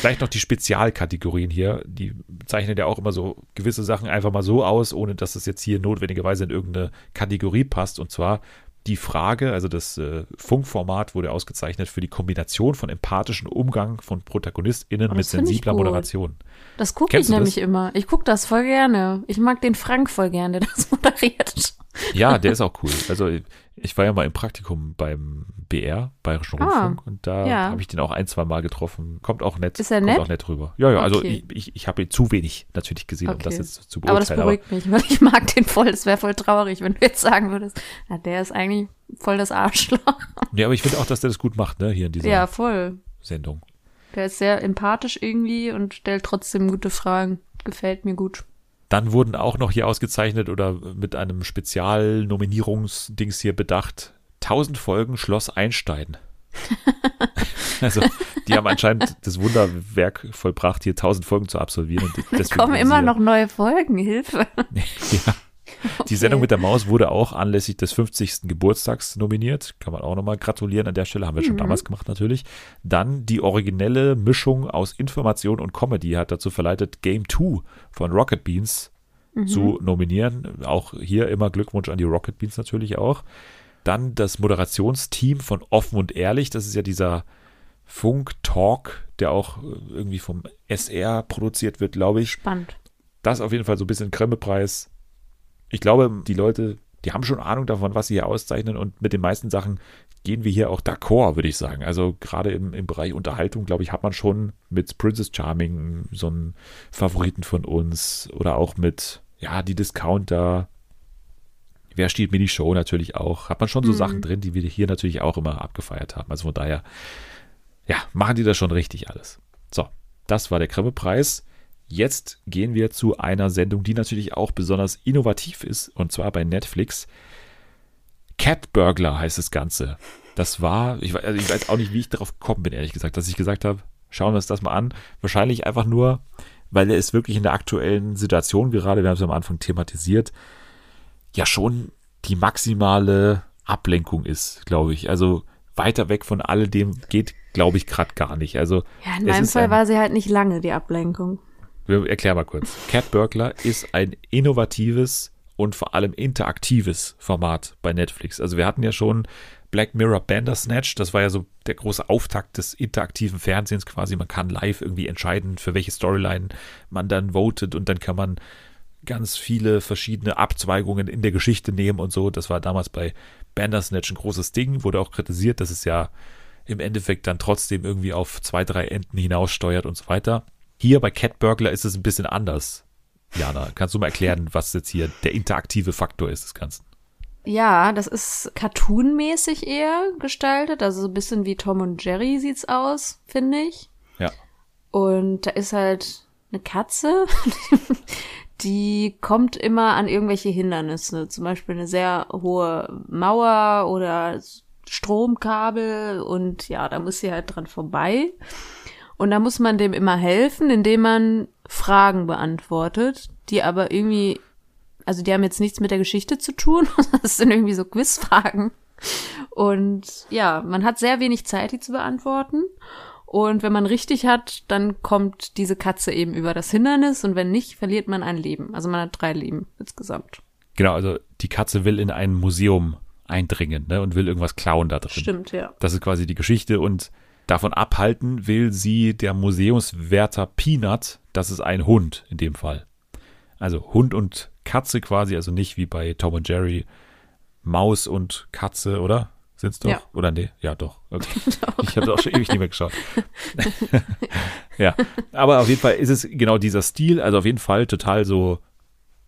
Vielleicht noch die Spezialkategorien hier. Die zeichnen ja auch immer so gewisse Sachen einfach mal so aus, ohne dass es jetzt hier notwendigerweise in irgendeine Kategorie passt. Und zwar die Frage, also das äh, Funkformat wurde ausgezeichnet für die Kombination von empathischem Umgang von ProtagonistInnen oh, mit sensibler Moderation. Das gucke ich nämlich das? immer. Ich gucke das voll gerne. Ich mag den Frank voll gerne, der das moderiert. Ja, der ist auch cool. Also ich war ja mal im Praktikum beim BR, Bayerischen ah, Rundfunk, und da ja. habe ich den auch ein, zwei Mal getroffen. Kommt auch nett. Ist er nett? auch nett rüber. Ja, ja, also okay. ich, ich, ich habe ihn zu wenig natürlich gesehen, okay. um das jetzt zu beurteilen. Aber das beruhigt aber, mich, weil ich mag den voll. Es wäre voll traurig, wenn du jetzt sagen würdest, na, der ist eigentlich voll das Arschloch. Ja, aber ich finde auch, dass der das gut macht, ne, hier in dieser ja, voll. Sendung. Der ist sehr empathisch irgendwie und stellt trotzdem gute Fragen. Gefällt mir gut. Dann wurden auch noch hier ausgezeichnet oder mit einem Spezialnominierungsdings hier bedacht 1000 Folgen Schloss Einstein. also, die haben anscheinend das Wunderwerk vollbracht, hier 1000 Folgen zu absolvieren. Es kommen immer noch neue Folgen, Hilfe. ja. Die Sendung mit der Maus wurde auch anlässlich des 50. Geburtstags nominiert. Kann man auch nochmal gratulieren an der Stelle. Haben wir mhm. schon damals gemacht natürlich. Dann die originelle Mischung aus Information und Comedy hat dazu verleitet, Game 2 von Rocket Beans mhm. zu nominieren. Auch hier immer Glückwunsch an die Rocket Beans natürlich auch. Dann das Moderationsteam von Offen und Ehrlich. Das ist ja dieser Funk-Talk, der auch irgendwie vom SR produziert wird, glaube ich. Spannend. Das auf jeden Fall so ein bisschen Kremmepreis. Ich glaube, die Leute, die haben schon Ahnung davon, was sie hier auszeichnen und mit den meisten Sachen gehen wir hier auch d'accord, würde ich sagen. Also gerade im, im Bereich Unterhaltung, glaube ich, hat man schon mit Princess Charming so einen Favoriten von uns oder auch mit, ja, die Discounter, Wer stiehlt mir die Show natürlich auch? Hat man schon so mhm. Sachen drin, die wir hier natürlich auch immer abgefeiert haben. Also von daher, ja, machen die das schon richtig alles. So, das war der Grimme-Preis. Jetzt gehen wir zu einer Sendung, die natürlich auch besonders innovativ ist, und zwar bei Netflix. Cat Burglar heißt das Ganze. Das war, ich, also ich weiß auch nicht, wie ich darauf gekommen bin, ehrlich gesagt, dass ich gesagt habe, schauen wir uns das mal an. Wahrscheinlich einfach nur, weil er ist wirklich in der aktuellen Situation gerade, wir haben es am Anfang thematisiert, ja schon die maximale Ablenkung ist, glaube ich. Also weiter weg von alledem geht, glaube ich, gerade gar nicht. Also ja, in meinem Fall ein, war sie halt nicht lange die Ablenkung. Erklär mal kurz. Cat Burglar ist ein innovatives und vor allem interaktives Format bei Netflix. Also wir hatten ja schon Black Mirror Bandersnatch, das war ja so der große Auftakt des interaktiven Fernsehens quasi. Man kann live irgendwie entscheiden, für welche Storyline man dann votet und dann kann man ganz viele verschiedene Abzweigungen in der Geschichte nehmen und so. Das war damals bei Bandersnatch ein großes Ding, wurde auch kritisiert, dass es ja im Endeffekt dann trotzdem irgendwie auf zwei, drei Enden hinaussteuert und so weiter. Hier bei Cat Burglar ist es ein bisschen anders. Jana, kannst du mal erklären, was jetzt hier der interaktive Faktor ist des Ganzen? Ja, das ist cartoonmäßig eher gestaltet, also so ein bisschen wie Tom und Jerry sieht's aus, finde ich. Ja. Und da ist halt eine Katze, die kommt immer an irgendwelche Hindernisse, zum Beispiel eine sehr hohe Mauer oder Stromkabel und ja, da muss sie halt dran vorbei. Und da muss man dem immer helfen, indem man Fragen beantwortet, die aber irgendwie, also die haben jetzt nichts mit der Geschichte zu tun, das sind irgendwie so Quizfragen. Und ja, man hat sehr wenig Zeit, die zu beantworten. Und wenn man richtig hat, dann kommt diese Katze eben über das Hindernis und wenn nicht, verliert man ein Leben. Also man hat drei Leben insgesamt. Genau, also die Katze will in ein Museum eindringen ne, und will irgendwas klauen da drin. Stimmt, ja. Das ist quasi die Geschichte und davon abhalten will sie der Museumswärter Peanut, das ist ein Hund in dem Fall. Also Hund und Katze quasi, also nicht wie bei Tom und Jerry Maus und Katze, oder? Sind's doch? Ja. Oder nee? Ja, doch. Okay. Ich habe auch schon ewig nicht mehr geschaut. ja, aber auf jeden Fall ist es genau dieser Stil, also auf jeden Fall total so,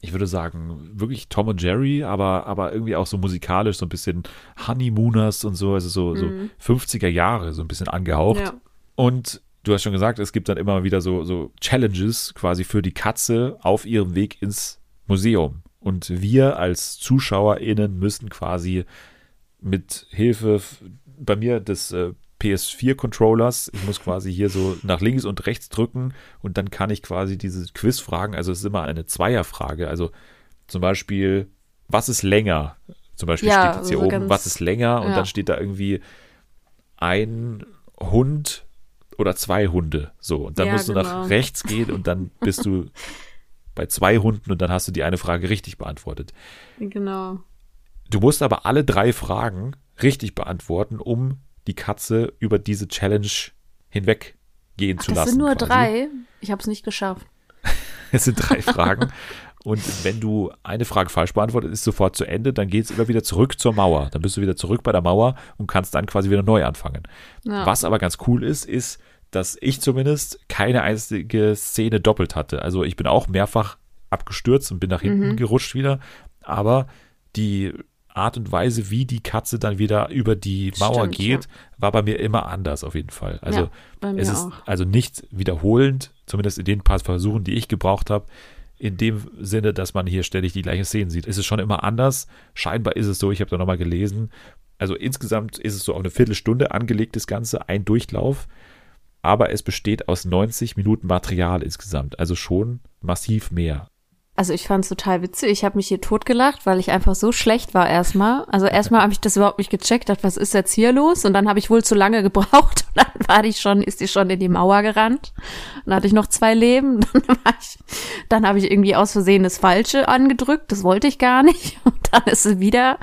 ich würde sagen, wirklich Tom und Jerry, aber, aber irgendwie auch so musikalisch, so ein bisschen Honeymooners und so, also so, so 50er Jahre, so ein bisschen angehaucht. Ja. Und du hast schon gesagt, es gibt dann immer wieder so, so Challenges quasi für die Katze auf ihrem Weg ins Museum. Und wir als ZuschauerInnen müssen quasi mit Hilfe bei mir des äh, PS4-Controllers, ich muss quasi hier so nach links und rechts drücken und dann kann ich quasi diese Quizfragen, also es ist immer eine Zweierfrage, also zum Beispiel, was ist länger? Zum Beispiel Ja, steht jetzt hier so oben, ganz- was ist länger? Und ja. dann steht da irgendwie ein Hund oder zwei Hunde. So, und dann Ja, musst du genau. nach rechts gehen und dann bist du bei zwei Hunden und dann hast du die eine Frage richtig beantwortet. Genau. Du musst aber alle drei Fragen richtig beantworten, um die Katze über diese Challenge hinweg gehen zu Das lassen. sind nur quasi. drei. Ich habe es nicht geschafft. Es sind drei Fragen. Und wenn du eine Frage falsch beantwortet, ist sofort zu Ende, dann geht es immer wieder zurück zur Mauer. Dann bist du wieder zurück bei der Mauer und kannst dann quasi wieder neu anfangen. Ja. Was aber ganz cool ist, ist, dass ich zumindest keine einzige Szene doppelt hatte. Also ich bin auch mehrfach abgestürzt und bin nach Mhm. hinten gerutscht wieder. Aber die Art und Weise, wie die Katze dann wieder über die Mauer Stimmt, geht, war bei mir immer anders auf jeden Fall. Also Ja, es ist auch. also nicht wiederholend, zumindest in den paar Versuchen, die ich gebraucht habe. In dem Sinne, dass man hier ständig die gleichen Szenen sieht. Es ist schon immer anders. Scheinbar ist es so, ich habe da nochmal gelesen. Also insgesamt ist es so auf eine Viertelstunde angelegt, das Ganze, ein Durchlauf. Aber es besteht aus 90 Minuten Material insgesamt. Also schon massiv mehr. Also ich fand es total witzig. Ich habe mich hier totgelacht, weil ich einfach so schlecht war erstmal. Also erstmal habe ich das überhaupt nicht gecheckt, dachte, was ist jetzt hier los? Und dann habe ich wohl zu lange gebraucht. Und dann war die schon, ist die schon in die Mauer gerannt. Dann hatte ich noch zwei Leben. Dann war ich, dann habe ich irgendwie aus Versehen das Falsche angedrückt. Das wollte ich gar nicht. Und dann ist sie wieder.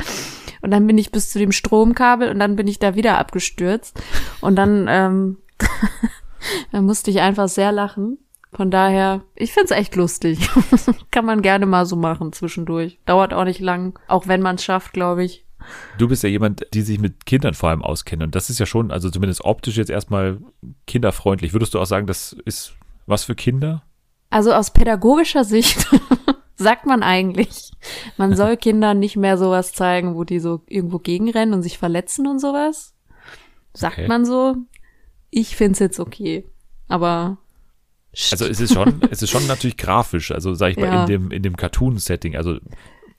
Und dann bin ich bis zu dem Stromkabel und dann bin ich da wieder abgestürzt. Und dann, ähm, dann musste ich einfach sehr lachen. Von daher, ich find's echt lustig. Kann man gerne mal so machen zwischendurch. Dauert auch nicht lang, auch wenn man es schafft, glaube ich. Du bist ja jemand, die sich mit Kindern vor allem auskennt. Und das ist ja schon, also zumindest optisch jetzt erstmal kinderfreundlich. Würdest du auch sagen, das ist was für Kinder? Also aus pädagogischer Sicht sagt man eigentlich, man soll Kindern nicht mehr sowas zeigen, wo die so irgendwo gegenrennen und sich verletzen und sowas. Sagt Okay. man so. Ich find's jetzt okay. Aber Also es ist schon, es ist schon natürlich grafisch, also sag ich mal, Ja. in dem, in dem Cartoon-Setting, also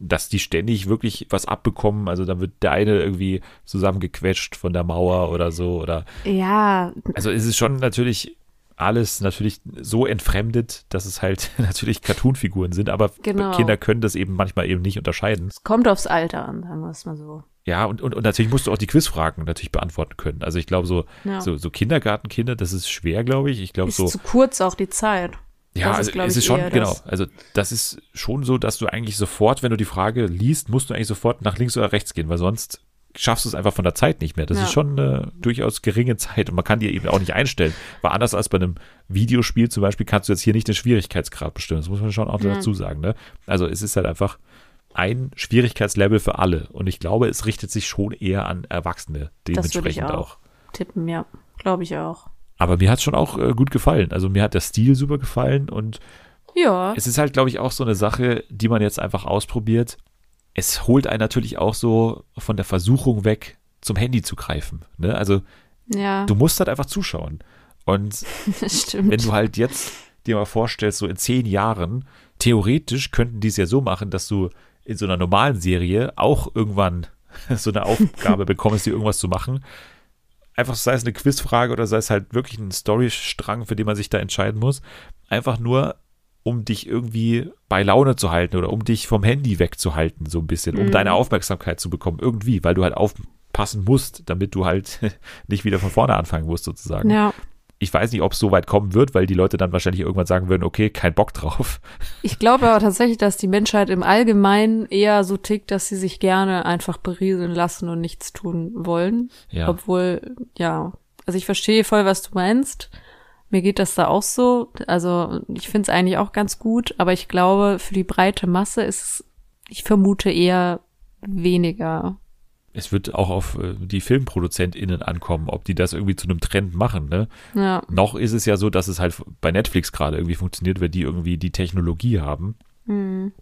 dass die ständig wirklich was abbekommen, also dann wird der eine irgendwie zusammengequetscht von der Mauer oder so, oder ja, also es ist schon natürlich alles natürlich so entfremdet, dass es halt natürlich Cartoonfiguren sind, aber Genau. Kinder können das eben manchmal eben nicht unterscheiden. es kommt aufs Alter an, sagen wir es mal so. Ja, und, und, und natürlich musst du auch die Quizfragen natürlich beantworten können. Also ich glaube, so, Ja. so, so Kindergartenkinder, das ist schwer, glaube ich. Ich glaube, Ist so. zu kurz auch die Zeit. Ja, Das ist, also glaub es ist schon, genau. Also das ist schon so, dass du eigentlich sofort, wenn du die Frage liest, musst du eigentlich sofort nach links oder rechts gehen, weil sonst schaffst du es einfach von der Zeit nicht mehr. Das Ja. ist schon eine durchaus geringe Zeit und man kann die eben auch nicht einstellen. Weil anders als bei einem Videospiel zum Beispiel kannst du jetzt hier nicht den Schwierigkeitsgrad bestimmen. Das muss man schon auch Ja. dazu sagen. Ne? Also es ist halt einfach ein Schwierigkeitslevel für alle und ich glaube, es richtet sich schon eher an Erwachsene Das dementsprechend auch. auch. Tippen, ja. Glaube ich auch. Aber mir hat schon auch äh, gut gefallen. Also mir hat der Stil super gefallen und Ja. es ist halt, glaube ich, auch so eine Sache, die man jetzt einfach ausprobiert. Es holt einen natürlich auch so von der Versuchung weg, zum Handy zu greifen. Ne? Also Ja, du musst halt einfach zuschauen. Und wenn du halt jetzt dir mal vorstellst, so in zehn Jahren, theoretisch könnten die es ja so machen, dass du in so einer normalen Serie auch irgendwann so eine Aufgabe bekommst, dir irgendwas zu machen. Einfach sei es eine Quizfrage oder sei es halt wirklich ein Storystrang, für den man sich da entscheiden muss. Einfach nur, um dich irgendwie bei Laune zu halten oder um dich vom Handy wegzuhalten, so ein bisschen, um Mhm. deine Aufmerksamkeit zu bekommen, irgendwie, weil du halt aufpassen musst, damit du halt nicht wieder von vorne anfangen musst, sozusagen ja, ich weiß nicht, ob es so weit kommen wird, weil die Leute dann wahrscheinlich irgendwann sagen würden, okay, kein Bock drauf. ich glaube aber tatsächlich, dass die Menschheit im Allgemeinen eher so tickt, dass sie sich gerne einfach berieseln lassen und nichts tun wollen. Ja. Obwohl, ja, also ich verstehe voll, was du meinst. Mir geht das da auch so. Also ich finde es eigentlich auch ganz gut, aber ich glaube, für die breite Masse ist es, ich vermute eher weniger. es wird auch auf äh, die FilmproduzentInnen ankommen, ob die das irgendwie zu einem Trend machen. Ne? Ja. Noch ist es ja so, dass es halt bei Netflix gerade irgendwie funktioniert, weil die irgendwie die Technologie haben. Hm.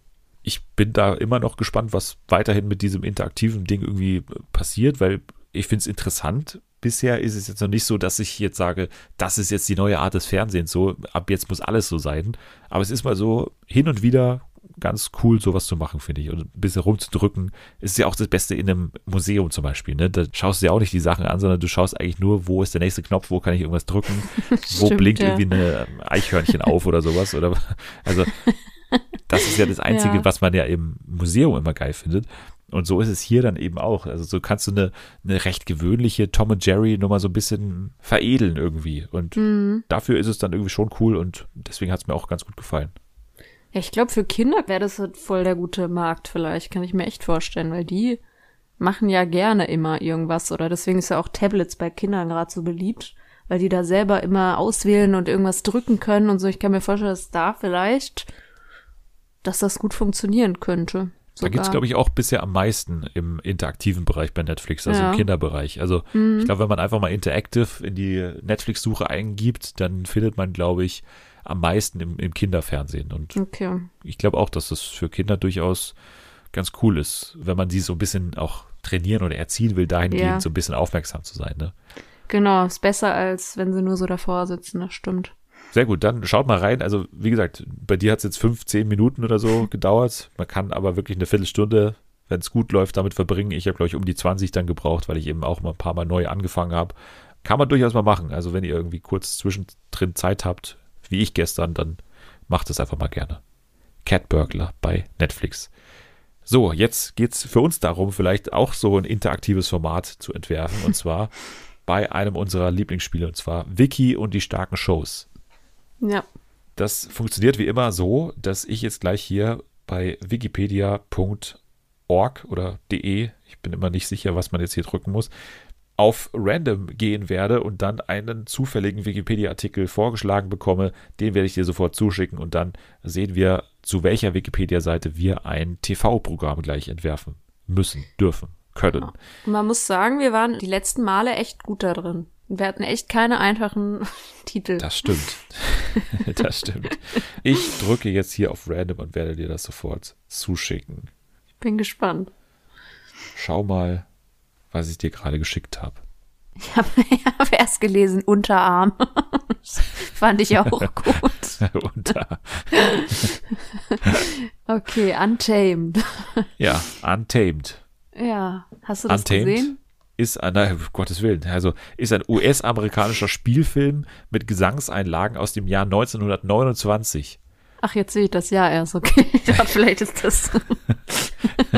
Ich bin da immer noch gespannt, was weiterhin mit diesem interaktiven Ding irgendwie passiert, weil ich finde es interessant. Bisher ist es jetzt noch nicht so, dass ich jetzt sage, das ist jetzt die neue Art des Fernsehens, so ab jetzt muss alles so sein. Aber es ist mal so hin und wieder ganz cool, sowas zu machen, finde ich. Und ein bisschen rumzudrücken. Ist ja auch das Beste in einem Museum zum Beispiel. Ne? Da schaust du ja auch nicht die Sachen an, sondern du schaust eigentlich nur, wo ist der nächste Knopf, wo kann ich irgendwas drücken, wo Stimmt, blinkt ja. irgendwie eine Eichhörnchen auf oder sowas. Oder also das ist ja das Einzige, Ja. was man ja im Museum immer geil findet. Und so ist es hier dann eben auch. Also so kannst du eine, eine recht gewöhnliche Tom und Jerry nur mal so ein bisschen veredeln irgendwie. Und Mhm. dafür ist es dann irgendwie schon cool und deswegen hat es mir auch ganz gut gefallen. Ja, ich glaube, für Kinder wäre das halt voll der gute Markt vielleicht, kann ich mir echt vorstellen, weil die machen ja gerne immer irgendwas oder deswegen ist ja auch Tablets bei Kindern gerade so beliebt, weil die da selber immer auswählen und irgendwas drücken können und so. Ich kann mir vorstellen, dass da vielleicht, dass das gut funktionieren könnte. Da gibt's glaube ich, auch bisher am meisten im interaktiven Bereich bei Netflix, also Ja. im Kinderbereich. Also ich glaube, wenn man einfach mal Interactive in die Netflix-Suche eingibt, dann findet man, glaube ich, am meisten im, im Kinderfernsehen. Und Okay. ich glaube auch, dass das für Kinder durchaus ganz cool ist, wenn man sie so ein bisschen auch trainieren oder erziehen will, dahingehend Ja. so ein bisschen aufmerksam zu sein. Ne? Genau, ist besser, als wenn sie nur so davor sitzen, das stimmt. Sehr gut, dann schaut mal rein. Also, wie gesagt, bei dir hat es jetzt fünf, zehn Minuten oder so gedauert. Man kann aber wirklich eine Viertelstunde, wenn es gut läuft, damit verbringen. Ich habe, glaube ich, um die 20 dann gebraucht, weil ich eben auch mal ein paar Mal neu angefangen habe. Kann man durchaus mal machen. Also, wenn ihr irgendwie kurz zwischendrin Zeit habt, wie ich gestern, dann macht es einfach mal gerne. Cat Burglar bei Netflix. So, jetzt geht's für uns darum, vielleicht auch so ein interaktives Format zu entwerfen. Und zwar bei einem unserer Lieblingsspiele, und zwar Wiki und die starken Shows. Ja. Das funktioniert wie immer so, dass ich jetzt gleich hier bei wikipedia.org oder de, ich bin immer nicht sicher, was man jetzt hier drücken muss, auf random gehen werde und dann einen zufälligen Wikipedia-Artikel vorgeschlagen bekomme. Den werde ich dir sofort zuschicken und dann sehen wir, zu welcher Wikipedia-Seite wir ein TV-Programm gleich entwerfen müssen, dürfen, können. Und man muss sagen, wir waren die letzten Male echt gut da drin. Wir hatten echt keine einfachen Titel. Das stimmt. das stimmt. Ich drücke jetzt hier auf random und werde dir das sofort zuschicken. Bin gespannt. Schau mal, was ich dir gerade geschickt habe. Ich habe hab erst gelesen, Unterarm. Fand ich auch gut. Da, Okay, Untamed. ja, Untamed. Ja, hast du das Untamed gesehen? Ist ein, nein, um Gottes Willen, also ist ein US-amerikanischer Spielfilm mit Gesangseinlagen aus dem Jahr 1929. Ach, jetzt sehe ich das ja erst, okay. Ich dachte, vielleicht ist das.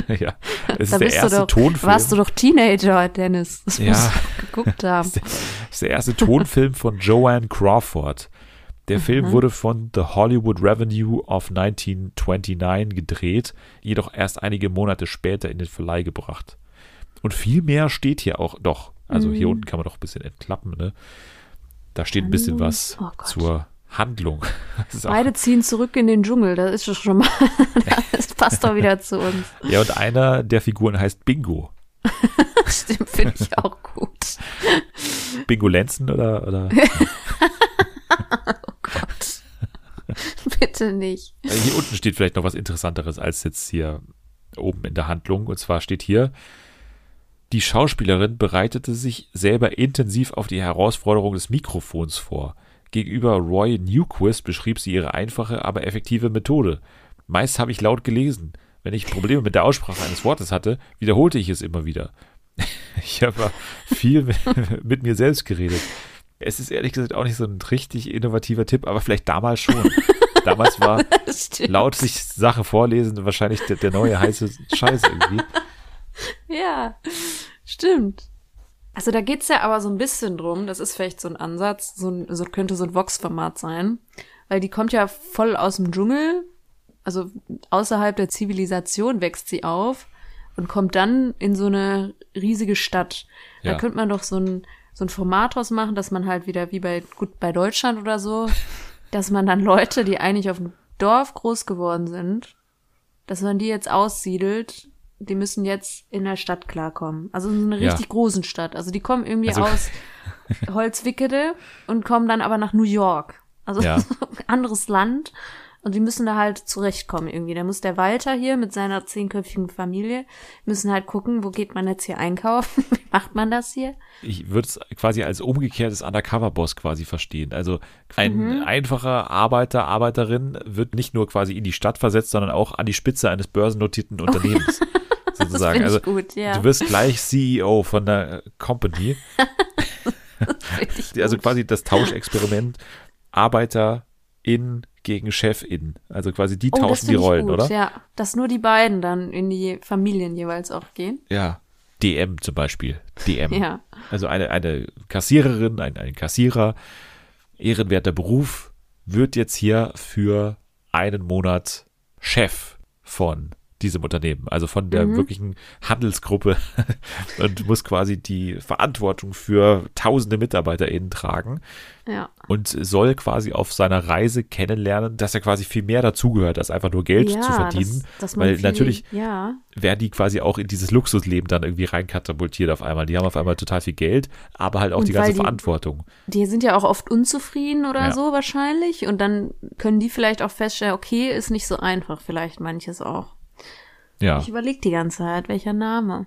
ja, es da ist der erste doch, Tonfilm. Warst du doch Teenager, Dennis. Das Ja. musst du doch geguckt haben. Das ist der erste Tonfilm von Joanne Crawford. Der Film wurde von The Hollywood Revenue of 1929 gedreht, jedoch erst einige Monate später in den Verleih gebracht. Und viel mehr steht hier auch doch. Also hier unten kann man doch ein bisschen entklappen, ne? Da steht ein bisschen was Oh zur Handlung. Beide ziehen zurück in den Dschungel. Das ist schon mal. Das passt doch wieder zu uns. ja, und einer der Figuren heißt Bingo. Stimmt, finde ich auch gut. Bingo Lenzen oder, oder Gott. Bitte nicht. Hier unten steht vielleicht noch was Interessanteres als jetzt hier oben in der Handlung. Und zwar steht hier, die Schauspielerin bereitete sich selber intensiv auf die Herausforderung des Mikrofons vor. Gegenüber Roy Newquist beschrieb sie ihre einfache, aber effektive Methode. Meist habe ich laut gelesen. Wenn ich Probleme mit der Aussprache eines Wortes hatte, wiederholte ich es immer wieder. Ich habe viel mit, mit mir selbst geredet. Es ist ehrlich gesagt auch nicht so ein richtig innovativer Tipp, aber vielleicht damals schon. Damals war laut sich Sachen vorlesen wahrscheinlich der, der neue heiße Scheiß irgendwie. Ja, stimmt. Also da geht's ja aber so ein bisschen drum, das ist vielleicht so ein Ansatz, so, ein, so könnte so ein Vox-Format sein, weil die kommt ja voll aus dem Dschungel, also außerhalb der Zivilisation wächst sie auf und kommt dann in so eine riesige Stadt. Da Ja. könnte man doch so ein, so ein Format draus machen, dass man halt wieder wie bei, gut, bei Deutschland oder so, dass man dann Leute, die eigentlich auf dem Dorf groß geworden sind, dass man die jetzt aussiedelt die müssen jetzt in der Stadt klarkommen. Also in einer Ja. richtig großen Stadt. Also die kommen irgendwie Also- aus Holzwickede und kommen dann aber nach New York. Also Ja. ein anderes Land. Und die müssen da halt zurechtkommen irgendwie. Da muss der Walter hier mit seiner zehnköpfigen Familie, müssen halt gucken, wo geht man jetzt hier einkaufen? Wie macht man das hier? ich würde es quasi als umgekehrtes Undercover-Boss quasi verstehen. Also ein Mhm. einfacher Arbeiter, Arbeiterin wird nicht nur quasi in die Stadt versetzt, sondern auch an die Spitze eines börsennotierten Unternehmens. Das sozusagen. Also gut, ja. du wirst gleich CEO von der Company. Ich Die- Also quasi das Tauschexperiment Arbeiterin gegen Chefin. Also quasi die Oh, tauschen die Rollen, gut, oder? Ja, dass nur die beiden dann in die Familien jeweils auch gehen. Ja. DM zum Beispiel. DM. Ja. Also eine, eine Kassiererin, ein, ein Kassierer, ehrenwerter Beruf, wird jetzt hier für einen Monat Chef von diesem Unternehmen, also von der Mhm. wirklichen Handelsgruppe und muss quasi die Verantwortung für tausende MitarbeiterInnen tragen Ja. und soll quasi auf seiner Reise kennenlernen, dass er quasi viel mehr dazugehört, als einfach nur Geld ja, zu verdienen. dass man weil viel, natürlich Ja, werden die quasi auch in dieses Luxusleben dann irgendwie reinkatapultiert auf einmal. Die haben auf einmal total viel Geld, aber halt auch Und die ganze die- Verantwortung. die sind ja auch oft unzufrieden oder Ja. so wahrscheinlich. Und dann können die vielleicht auch feststellen, okay, ist nicht so einfach, vielleicht manches auch. Ja, Ich überlege die ganze Zeit, welcher Name.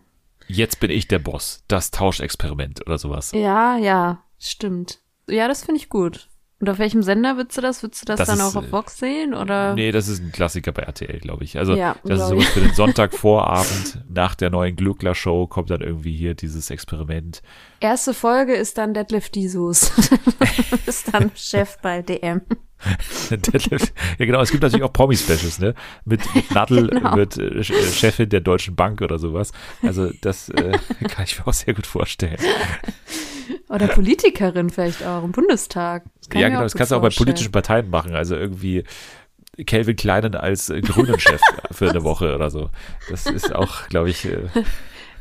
jetzt bin ich der Boss. Das Tauschexperiment oder sowas. Ja, ja, stimmt. Ja, das finde ich gut. Und auf welchem Sender würdest du das? Würdest du das, Das dann ist, auch äh, auf Vox sehen? Oder? Nee, das ist ein Klassiker bei RTL, glaube ich. Also Ja, das ist sowas ich. für den Sonntagvorabend. Nach der neuen Glückler-Show kommt dann irgendwie hier dieses Experiment. Erste Folge ist dann Deadlift Jesus. ist dann Chef bei DM. Ja genau, es gibt natürlich auch Promi-Specials, ne? Mit, mit Nadel Genau. wird äh, äh, Chefin der Deutschen Bank oder sowas. Also das äh, kann ich mir auch sehr gut vorstellen. Oder Politikerin vielleicht auch im Bundestag. Das kann ja, genau, auch das kannst du auch bei politischen Parteien machen. Also irgendwie Kelvin Kleinen als äh, Grünen-Chef für eine Woche oder so. Das ist auch, glaube ich, äh,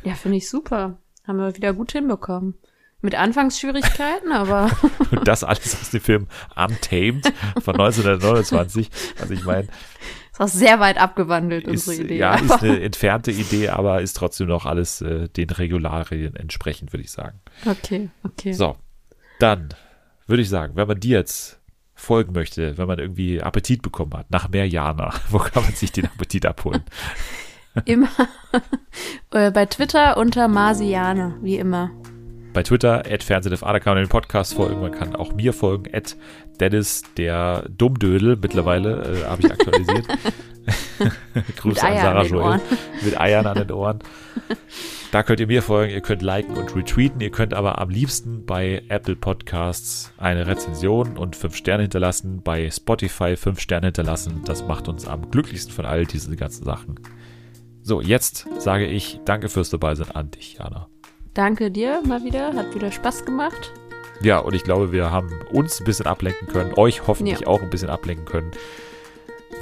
Ja, finde ich super. Haben wir wieder gut hinbekommen. Mit Anfangsschwierigkeiten, aber und das alles aus dem Film Untamed von 1929. Also ich meine, ist auch sehr weit abgewandelt, ist, unsere Idee. ja, ist eine entfernte Idee, aber ist trotzdem noch alles äh, den Regularien entsprechend, würde ich sagen. okay, okay. So, dann würde ich sagen, wenn man dir jetzt folgen möchte, wenn man irgendwie Appetit bekommen hat, nach mehr Jana, wo kann man sich den Appetit abholen? Immer äh, bei Twitter unter Marsiane, wie immer. Bei Twitter, at Fernsehdev, da kann man den Podcast folgen, man kann auch mir folgen, at Dennis, der Dummdödel, mittlerweile äh, habe ich aktualisiert. Grüße an Sarah Joel. Mit Eiern an den Ohren. Da könnt ihr mir folgen, ihr könnt liken und retweeten, ihr könnt aber am liebsten bei Apple Podcasts eine Rezension und fünf Sterne hinterlassen, bei Spotify fünf Sterne hinterlassen. Das macht uns am glücklichsten von all diesen ganzen Sachen. So, jetzt sage ich Danke fürs Dabeisein an dich, Jana. Danke dir mal wieder, hat wieder Spaß gemacht. Ja, und ich glaube, wir haben uns ein bisschen ablenken können, euch hoffentlich Ja. auch ein bisschen ablenken können.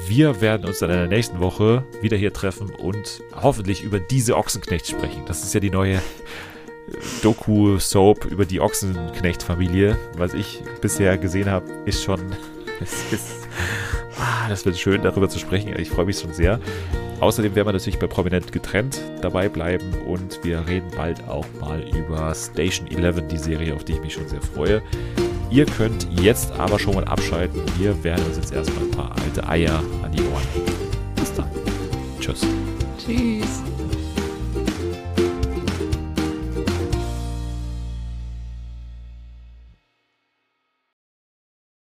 Wir werden uns dann in der nächsten Woche wieder hier treffen und hoffentlich über diese Ochsenknecht sprechen. Das ist ja die neue Doku-Soap über die Ochsenknecht-Familie. Was ich bisher gesehen habe, ist schon. Es ist, ah, das wird schön, darüber zu sprechen. Ich freue mich schon sehr. Außerdem werden wir natürlich bei Prominent getrennt dabei bleiben und wir reden bald auch mal über Station 11, die Serie, auf die ich mich schon sehr freue. Ihr könnt jetzt aber schon mal abschalten. Wir werden uns jetzt erstmal ein paar alte Eier an die Ohren hängen. Bis dann. Tschüss. Tschüss.